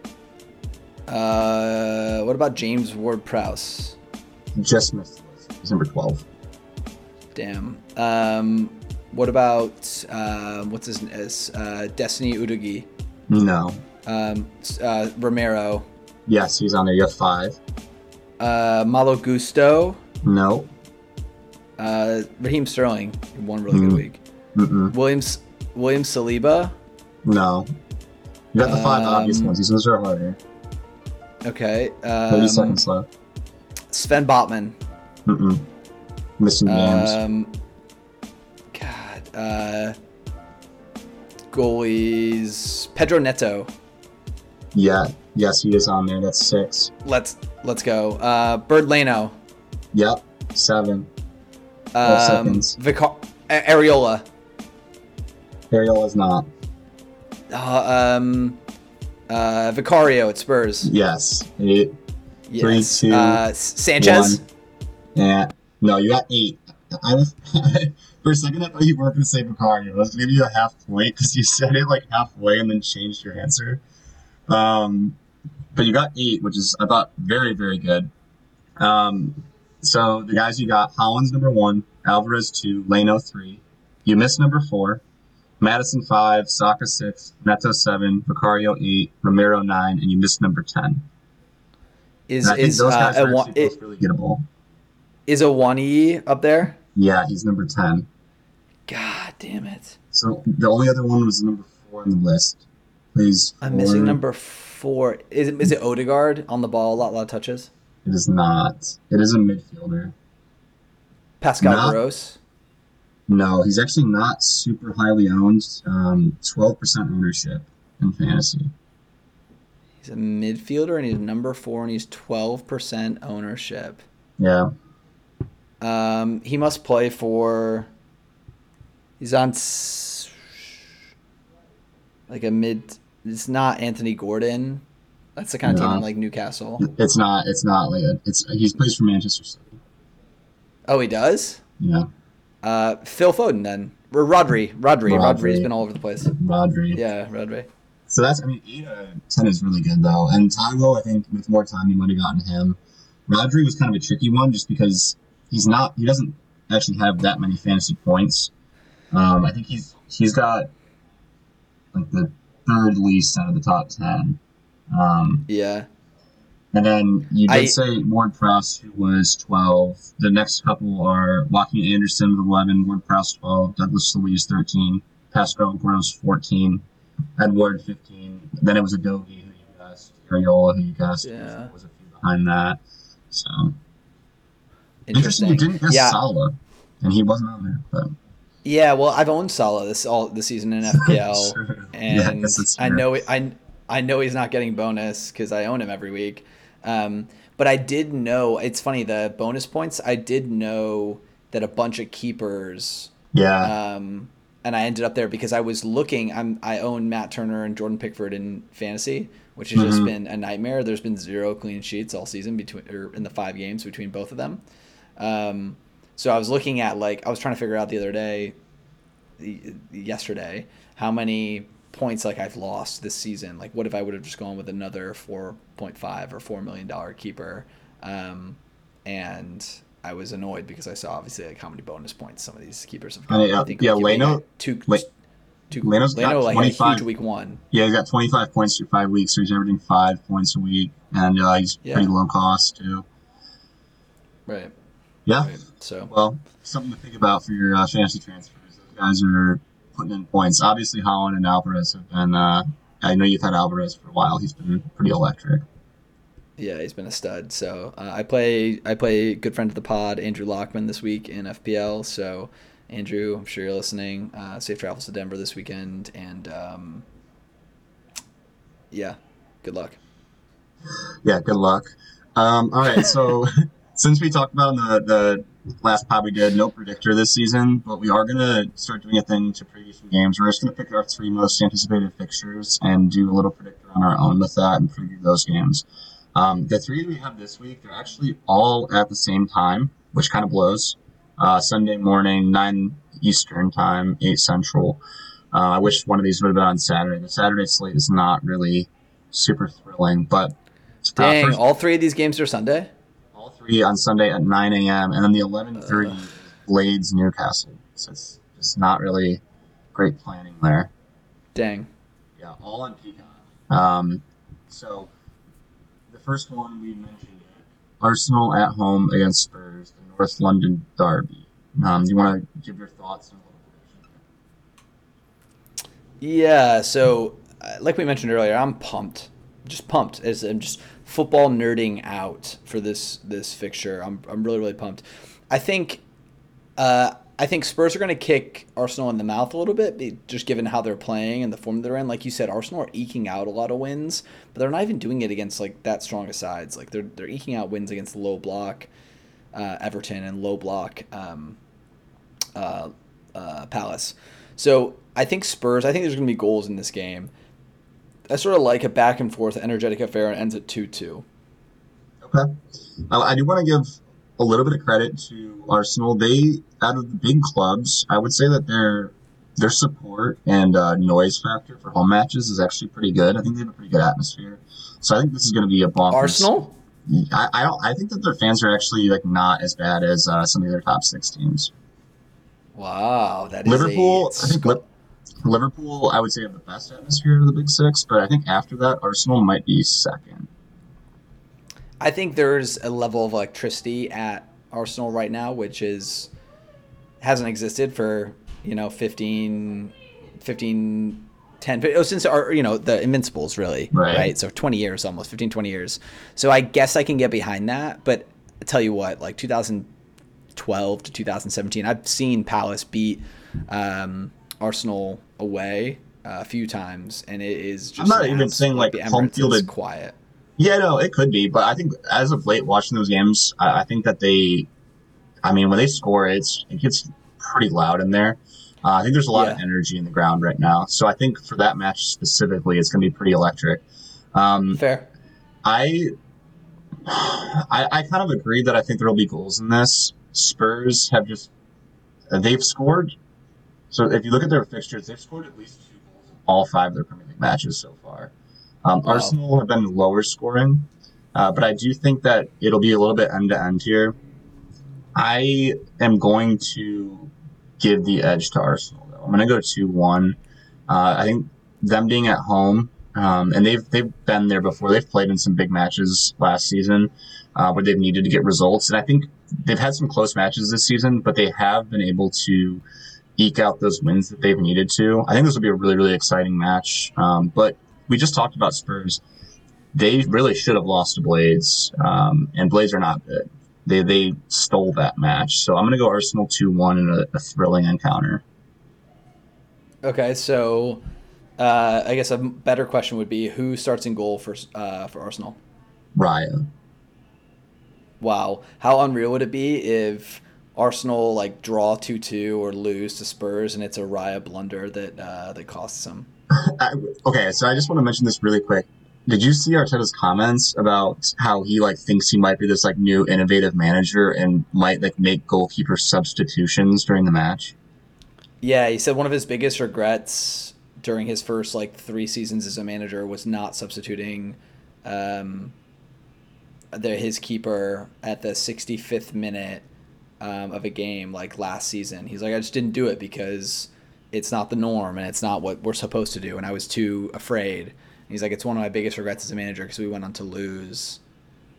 Uh, what about James Ward-Prowse? Just missed. He's number 12. Damn. Um, what about um, what's his name? Uh, Destiny Udogie, No. um, uh, Romero, Yes, he's on there. You have five. uh, Malo Gusto, No. uh, Raheem Sterling, one really good Mm. week. Mm-mm. Williams William Saliba. No. You got the five Um, obvious ones. These ones are harder. Okay. 30 Um, seconds left. Sven Botman. Mm-mm. Missing names. Um, God. Uh, goalies. Pedro Neto. yeah. Yes, he is on there. That's six. Let's let's go. Uh, Bernd Leno. Yep. Seven. Um, seconds. Vicar- Areola. Ariel is not. Uh, um, uh, Vicario at Spurs. Yes. Eight. Three, two, uh, Sanchez. one. Yeah. No, you got eight. I was for a second I thought you weren't going to say Vicario. I was going to give you a half point because you said it like halfway and then changed your answer. Um, but you got eight, which is I thought very very good. Um, so the guys you got Haaland's number one, Alvarez two, Leno three. You missed number four, Maddison five, Saka six, Neto seven, Vicario eight, Romero nine, and you missed number ten. Is I is those uh, guys are Awa- actually i- both really gettable. is Awoniyi up there? Yeah, he's number 10. God damn it! So the only other one was number four on the list. Please. I'm missing number four. Is it, is it Odegaard on the ball? A lot, lot of touches. It is not. It is a midfielder. Pascal No. Gross. No, he's actually not super highly owned. Um, 12% ownership in fantasy. He's a midfielder and he's number four and he's 12% ownership. Yeah. Um, he must play for. He's on s- like a mid. It's not Anthony Gordon. That's the kind of team No. in like Newcastle. It's not. It's not like a, it's. He plays for Manchester City. Oh, he does. Yeah. Uh, Phil Foden then. Or Rodri. Rodri. Rodri. Rodri's been all over the place. Rodri. Yeah, Rodri. So that's. I mean, eight out of ten is really good though. And Taiwo, I think with more time, you might have gotten him. Rodri was kind of a tricky one just because he's not. He doesn't actually have that many fantasy points. Um, I think he's he's got like the third least out of the top ten. Um, Yeah. And then you did I- say Ward Prowse, who was 12. The next couple are Joachim Andersen with 11, Ward Prowse 12, Douglas Luiz 13, Pascal Gross 14, Edward 15. Then it was Adobe, who you guessed, Areola, who you guessed. Yeah. Was a few behind that. So Interesting. interesting. You didn't guess yeah. Salah, and he wasn't on there. But Yeah, well, I've owned Salah this all this season in FPL, Sure. Yeah, I and I know I I know he's not getting bonus because I own him every week. Um, but I did know it's funny the bonus points. I did know that a bunch of keepers Yeah. um, and I ended up there because I was looking. I'm I own Matt Turner and Jordan Pickford in fantasy, which has just Mhm. been a nightmare. There's been zero clean sheets all season between or in the five games between both of them. Um, so I was looking at like I was trying to figure out the other day, yesterday, how many points like I've lost this season. Like what if I would have just gone with another four point five or four million dollar keeper, um, and I was annoyed because I saw obviously like how many bonus points some of these keepers have Uh, yeah, I think yeah, Leno- two, Le- two Leno's got like a 25. huge week one. Yeah, he's got 25 points through five weeks, so he's averaging five points a week, and uh, he's Yeah. pretty low cost too. Right. Yeah. Right. So Well, something to think about for your uh, fantasy transfers. Those guys are putting in points. Obviously, Haaland and Alvarez have been. Uh, I know you've had Alvarez for a while. He's been pretty electric. yeah, he's been a stud. So uh, I play I play good friend of the pod Andrew Lockman this week in FPL. So Andrew, I'm sure you're listening. Uh, safe travels to Denver this weekend, and um, yeah, good luck. Yeah, good luck. Um, all right, so since we talked about the, the last pod we did, no predictor this season, but we are going to start doing a thing to preview some games. We're just going to pick our three most anticipated fixtures and do a little predictor on our own with that and preview those games. Um, the three we have this week, they're actually all at the same time, which kind of blows. Uh, Sunday morning, 9 Eastern time, 8 Central. Uh, I wish one of these would have been on Saturday. The Saturday slate is not really super thrilling, but uh, Dang, first- all three of these games are Sunday. Three on Sunday at 9 a.m. and then the 11:30 Ugh. Blades Newcastle. So it's it's not really great planning there. Dang. Yeah, all on Peacock. Um, so the first one we mentioned, Arsenal at home against Spurs, the North London derby. Um, do you want to give your thoughts? Yeah, so uh, like we mentioned earlier, I'm pumped, just pumped. As I'm just football nerding out for this this fixture. I'm I'm really really pumped. I think, uh, I think Spurs are going to kick Arsenal in the mouth a little bit, just given how they're playing and the form they're in. Like you said, Arsenal are eking out a lot of wins, but they're not even doing it against like that strong of sides. Like they're they're eking out wins against low block, uh, Everton and low block. Um, uh, uh, Palace. So I think Spurs. I think there's going to be goals in this game. I sort of like a back and forth, energetic affair, and ends at two two. Okay. Uh, I do want to give a little bit of credit to Arsenal. They, out of the big clubs, I would say that their their support and uh, noise factor for home matches is actually pretty good. I think they have a pretty good atmosphere. So I think this is going to be a bonkers. Arsenal. I, I don't. I think that their fans are actually like not as bad as uh, some of their top six teams. Wow, that is Liverpool. A I think Li- Liverpool. I would say have the best atmosphere of the big six, but I think after that, Arsenal might be second. I think there's a level of electricity at Arsenal right now, which is hasn't existed for you know 15, 15 10 oh, since our you know the invincibles really Right. so 20 years almost 15 20 years so i guess i can get behind that but I tell you what like 2012 to 2017 i've seen palace beat um, arsenal away uh, a few times and it is just I'm not even saying, like, the home fielded- quiet Yeah, no, it could be, but I think as of late, watching those games, I, I think that they, I mean, when they score, it's it gets pretty loud in there. Uh, I think there's a lot of energy in the ground right now, so I think for that match specifically, it's going to be pretty electric. Um, fair I, I, I kind of agree that I think there will be goals in this. Spurs have just they've scored. So if you look at their fixtures, they've scored at least two goals in all five of their Premier League matches so far. Um, Wow. Arsenal have been lower scoring, uh, but I do think that it'll be a little bit end to end here. I am going to give the edge to Arsenal. Though I'm going to go two one. Uh, I think them being at home, um, and they've they've been there before. They've played in some big matches last season uh, where they've needed to get results, and I think they've had some close matches this season, but they have been able to eke out those wins that they've needed to. I think this will be a really really exciting match. Um, but we just talked about Spurs. They really should have lost to Blades, um, and Blades are not good. They they stole that match, so I'm going to go Arsenal two one in a, a thrilling encounter. Okay, so uh, I guess a better question would be who starts in goal for uh, for Arsenal? Raya. Wow, how unreal would it be if Arsenal like draw two two or lose to Spurs and it's a Raya blunder that uh, that costs them? I, okay, so I just want to mention this really quick. Did you see Arteta's comments about how he like thinks he might be this like new innovative manager and might like make goalkeeper substitutions during the match? Yeah, he said one of his biggest regrets during his first like three seasons as a manager was not substituting um, the, his keeper at the 65th minute um, of a game like last season. He's like, I just didn't do it because it's not the norm and it's not what we're supposed to do, and I was too afraid. he's like, it's one of my biggest regrets as a manager because we went on to lose,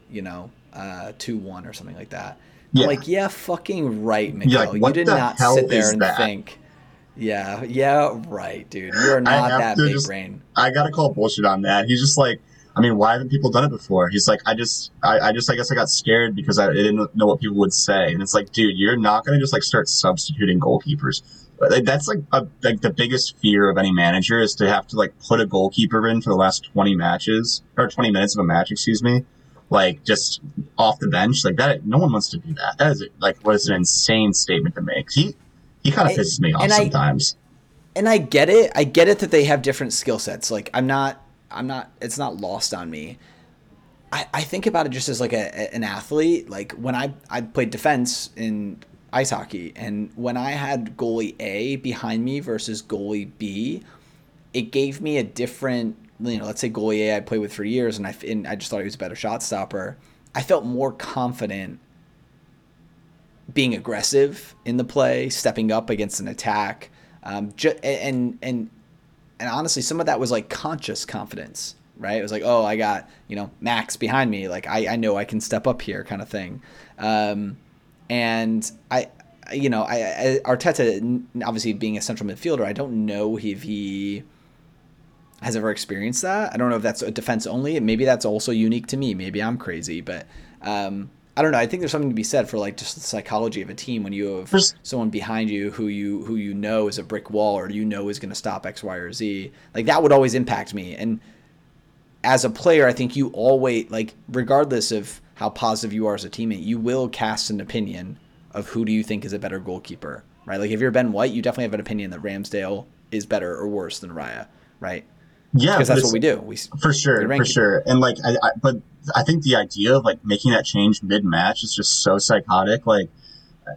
you know, uh, two one or something like that. Yeah. I'm like, yeah, fucking right, Miguel. Like, you did not sit there and that? think. Yeah, yeah, right, dude. You are not that big just, brain. I gotta call bullshit on that. He's just like, I mean, why haven't people done it before? He's like, I just, I, I just, I guess I got scared because I didn't know what people would say. And it's like, dude, you're not gonna just like start substituting goalkeepers. That's like a, like the biggest fear of any manager is to have to like put a goalkeeper in for the last twenty matches or twenty minutes of a match, excuse me, like just off the bench like that. No one wants to do that. That is like what is an insane statement to make. He he kind of pisses me off sometimes. I, and I get it. I get it that they have different skill sets. Like I'm not I'm not. It's not lost on me. I, I think about it just as like a, an athlete. Like when I I played defense in ice hockey, and when I had goalie A behind me versus goalie B, it gave me a different. You know, let's say goalie A I played with for years, and I and I just thought he was a better shot stopper. I felt more confident being aggressive in the play, stepping up against an attack, um, ju- and and and honestly, some of that was like conscious confidence, right? It was like, oh, I got you know Max behind me, like I, I know I can step up here, kind of thing. Um, and I, you know, I, I Arteta, obviously being a central midfielder, I don't know if he has ever experienced that. I don't know if that's a defense only. Maybe that's also unique to me. Maybe I'm crazy, but um, I don't know. I think there's something to be said for like just the psychology of a team when you have someone behind you who you who you know is a brick wall or you know is going to stop X, Y, or Z. Like that would always impact me. And as a player, I think you always like regardless of how positive you are as a teammate, you will cast an opinion of who do you think is a better goalkeeper, right? Like if you're Ben White, you definitely have an opinion that Ramsdale is better or worse than Raya, right? Yeah, because that's what we do. We for sure, for sure. And like, I, I, but I think the idea of like making that change mid match is just so psychotic. Like,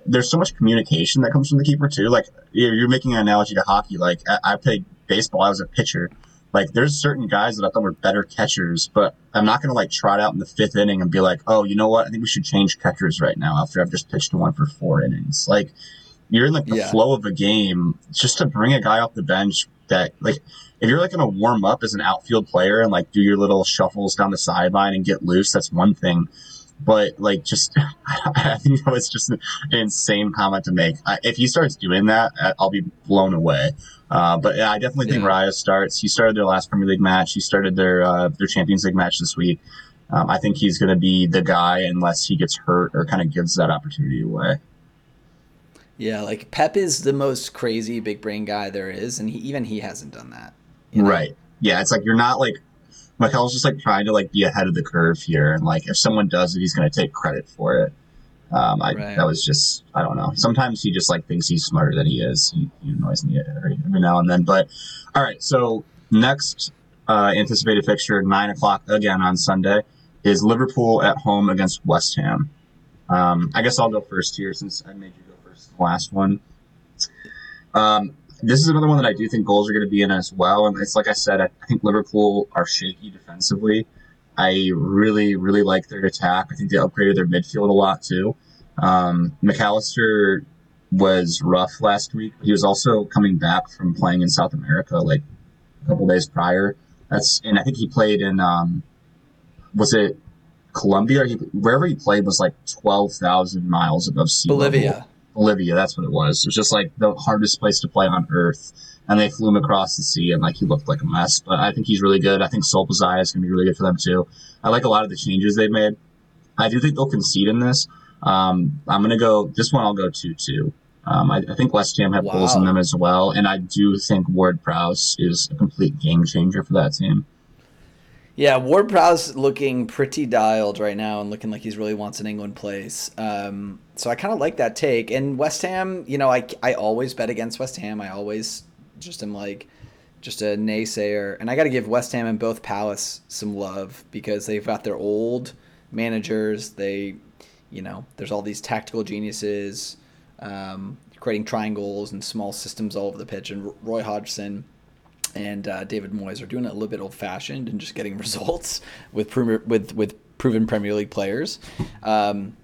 there's so much communication that comes from the keeper too. Like, you're making an analogy to hockey. Like, I, I played baseball. I was a pitcher. Like, there's certain guys that I thought were better catchers, but I'm not gonna like trot out in the fifth inning and be like, oh, you know what? I think we should change catchers right now after I've just pitched one for four innings. Like, you're in like the yeah. flow of a game just to bring a guy off the bench that like if you're like going to warm up as an outfield player and like do your little shuffles down the sideline and get loose, that's one thing. But like, just I think that was just an insane comment to make. I, if he starts doing that, I'll be blown away. Uh, but yeah, I definitely think yeah. Raya starts. He started their last Premier League match. He started their uh, their Champions League match this week. Um, I think he's going to be the guy unless he gets hurt or kind of gives that opportunity away. Yeah, like Pep is the most crazy big brain guy there is, and he, even he hasn't done that. You know? Right. Yeah, it's like you're not like Mikel's just like trying to like be ahead of the curve here, and like if someone does it, he's going to take credit for it. Um, I right. that was just I don't know. Sometimes he just like thinks he's smarter than he is. He, he annoys me every, every now and then. But all right, so next uh, anticipated fixture nine o'clock again on Sunday is Liverpool at home against West Ham. Um, I guess I'll go first here since I made you go first. Last one. Um, this is another one that I do think goals are going to be in as well. And it's like I said, I think Liverpool are shaky defensively. I really, really like their attack. I think they upgraded their midfield a lot too. Um, Mac Allister was rough last week. He was also coming back from playing in South America like a couple days prior. That's and I think he played in um, was it Colombia? He, wherever he played was like twelve thousand miles above sea Bolivia. level. Bolivia, that's what it was. It was just like the hardest place to play on earth. And they flew him across the sea and like he looked like a mess. But I think he's really good. I think Szoboszlai is gonna be really good for them too. I like a lot of the changes they've made. I do think they'll concede in this. Um, I'm gonna go this one I'll go two two. Um, I, I, think West Ham have wow. goals in them as well, and I do think Ward Prowse is a complete game changer for that team. Yeah, Ward Prowse looking pretty dialed right now and looking like he really wants an England place. Um, so I kind of like that take. And West Ham, you know, I, I always bet against West Ham. I always just am like just a naysayer. And I got to give West Ham and both Palace some love because they've got their old managers. They, you know, there's all these tactical geniuses um, creating triangles and small systems all over the pitch. And Roy Hodgson and uh, David Moyes are doing it a little bit old fashioned and just getting results with with with proven Premier League players. Um,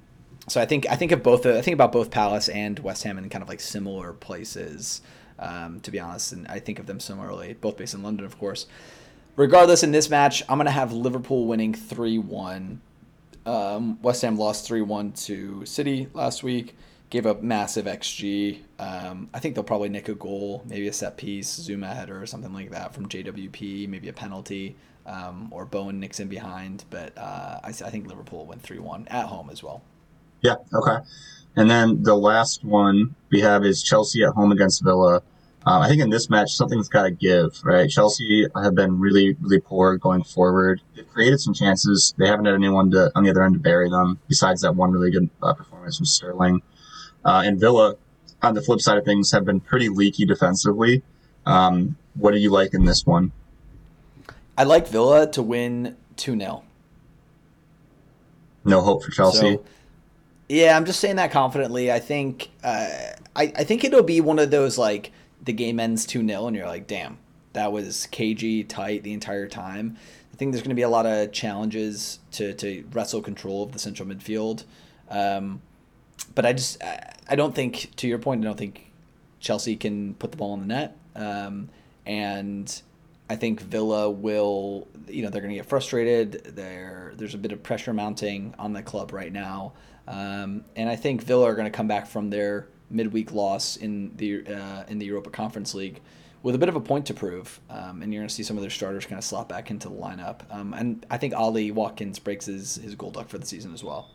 so I think I think of both I think about both Palace and West Ham in kind of like similar places. Um, to be honest, and I think of them similarly, both based in London, of course. Regardless, in this match, I'm gonna have Liverpool winning three one. Um, West Ham lost three one to City last week gave up massive XG. Um, I think they'll probably nick a goal, maybe a set piece, Zouma header or something like that from JWP, maybe a penalty, um, or Bowen nicks in behind. But uh, I, I, think Liverpool win 3 1 at home as well. Yeah, okay. And then the last one we have is Chelsea at home against Villa. Um, I think in this match, something's got to give, right? Chelsea have been really, really poor going forward. They've created some chances. They haven't had anyone to, on the other end to bury them, besides that one really good uh, performance from Sterling. Uh, and Villa, on the flip side of things, have been pretty leaky defensively. Um, what do you like in this one? I like Villa to win 2 0. No hope for Chelsea. So, yeah, I'm just saying that confidently. I think uh, I, I think it'll be one of those like the game ends 2 0 and you're like, damn, that was cagey, tight the entire time. I think there's going to be a lot of challenges to, to wrestle control of the central midfield. Um, but I just I don't think to your point I don't think Chelsea can put the ball in the net, um, and I think Villa will you know they're going to get frustrated. There there's a bit of pressure mounting on the club right now, um, and I think Villa are going to come back from their midweek loss in the uh, in the Europa Conference League with a bit of a point to prove, um, and you're going to see some of their starters kind of slot back into the lineup. Um, and I think Ollie Watkins breaks his, his goal duck for the season as well.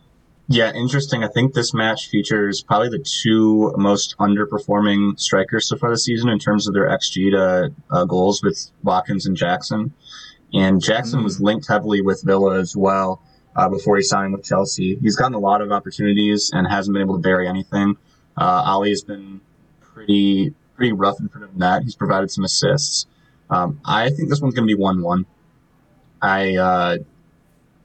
Yeah, interesting. I think this match features probably the two most underperforming strikers so far this season in terms of their XG to uh, goals with Watkins and Jackson. And Jackson mm. was linked heavily with Villa as well uh, before he signed with Chelsea. He's gotten a lot of opportunities and hasn't been able to bury anything. Uh, Ollie has been pretty pretty rough in front of net. He's provided some assists. Um, I think this one's going to be one-one. I uh,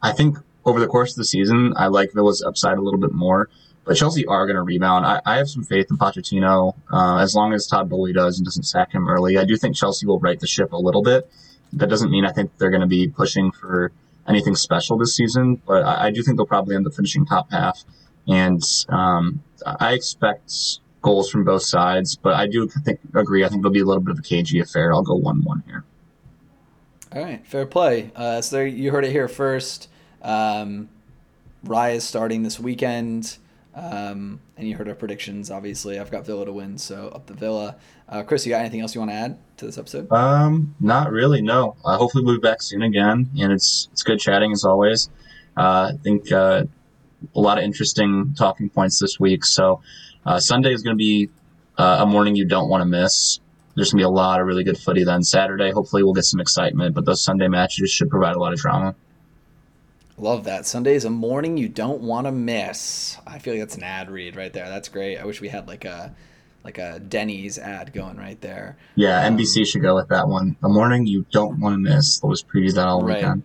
I think over the course of the season, I like Villa's upside a little bit more. But Chelsea are going to rebound. I, I, have some faith in Pochettino uh, as long as Todd Boehly does and doesn't sack him early. I do think Chelsea will right the ship a little bit. That doesn't mean I think they're going to be pushing for anything special this season, but I, I do think they'll probably end up finishing top half. And um, I expect goals from both sides, but I do think agree. I think it'll be a little bit of a cagey affair. I'll go one-one here. All right, fair play. Uh, so there, you heard it here first. Um, Rye is starting this weekend. Um, and you heard our predictions. Obviously, I've got Villa to win, so up the Villa. Uh, Chris, you got anything else you want to add to this episode? Um, not really. No. Uh, hopefully, we'll be back soon again, and it's it's good chatting as always. Uh, I think uh, a lot of interesting talking points this week. So uh, Sunday is going to be uh, a morning you don't want to miss. There's going to be a lot of really good footy then. Saturday, hopefully, we'll get some excitement, but those Sunday matches should provide a lot of drama. Love that. Sunday is a morning you don't want to miss. I feel like that's an ad read right there. That's great. I wish we had like a like a Denny's ad going right there. Yeah, um, NBC should go with that one. A morning you don't want to miss. Let's preview that all right. weekend.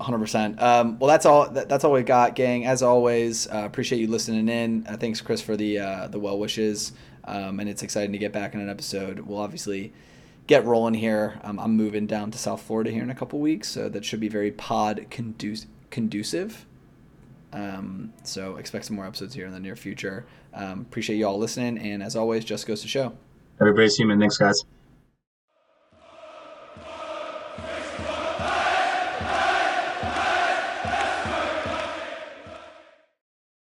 100%. Um, well, that's all. That, that's all we got, gang. As always, uh, appreciate you listening in. Uh, thanks, Chris, for the uh, the well wishes. Um, and it's exciting to get back in an episode. We'll obviously get rolling here. Um, I'm moving down to South Florida here in a couple weeks, so that should be very pod conducive. conducive. Um, so expect some more episodes here in the near future. Um, appreciate you all listening, and as always, just goes to show. Everybody's human. Thanks, guys.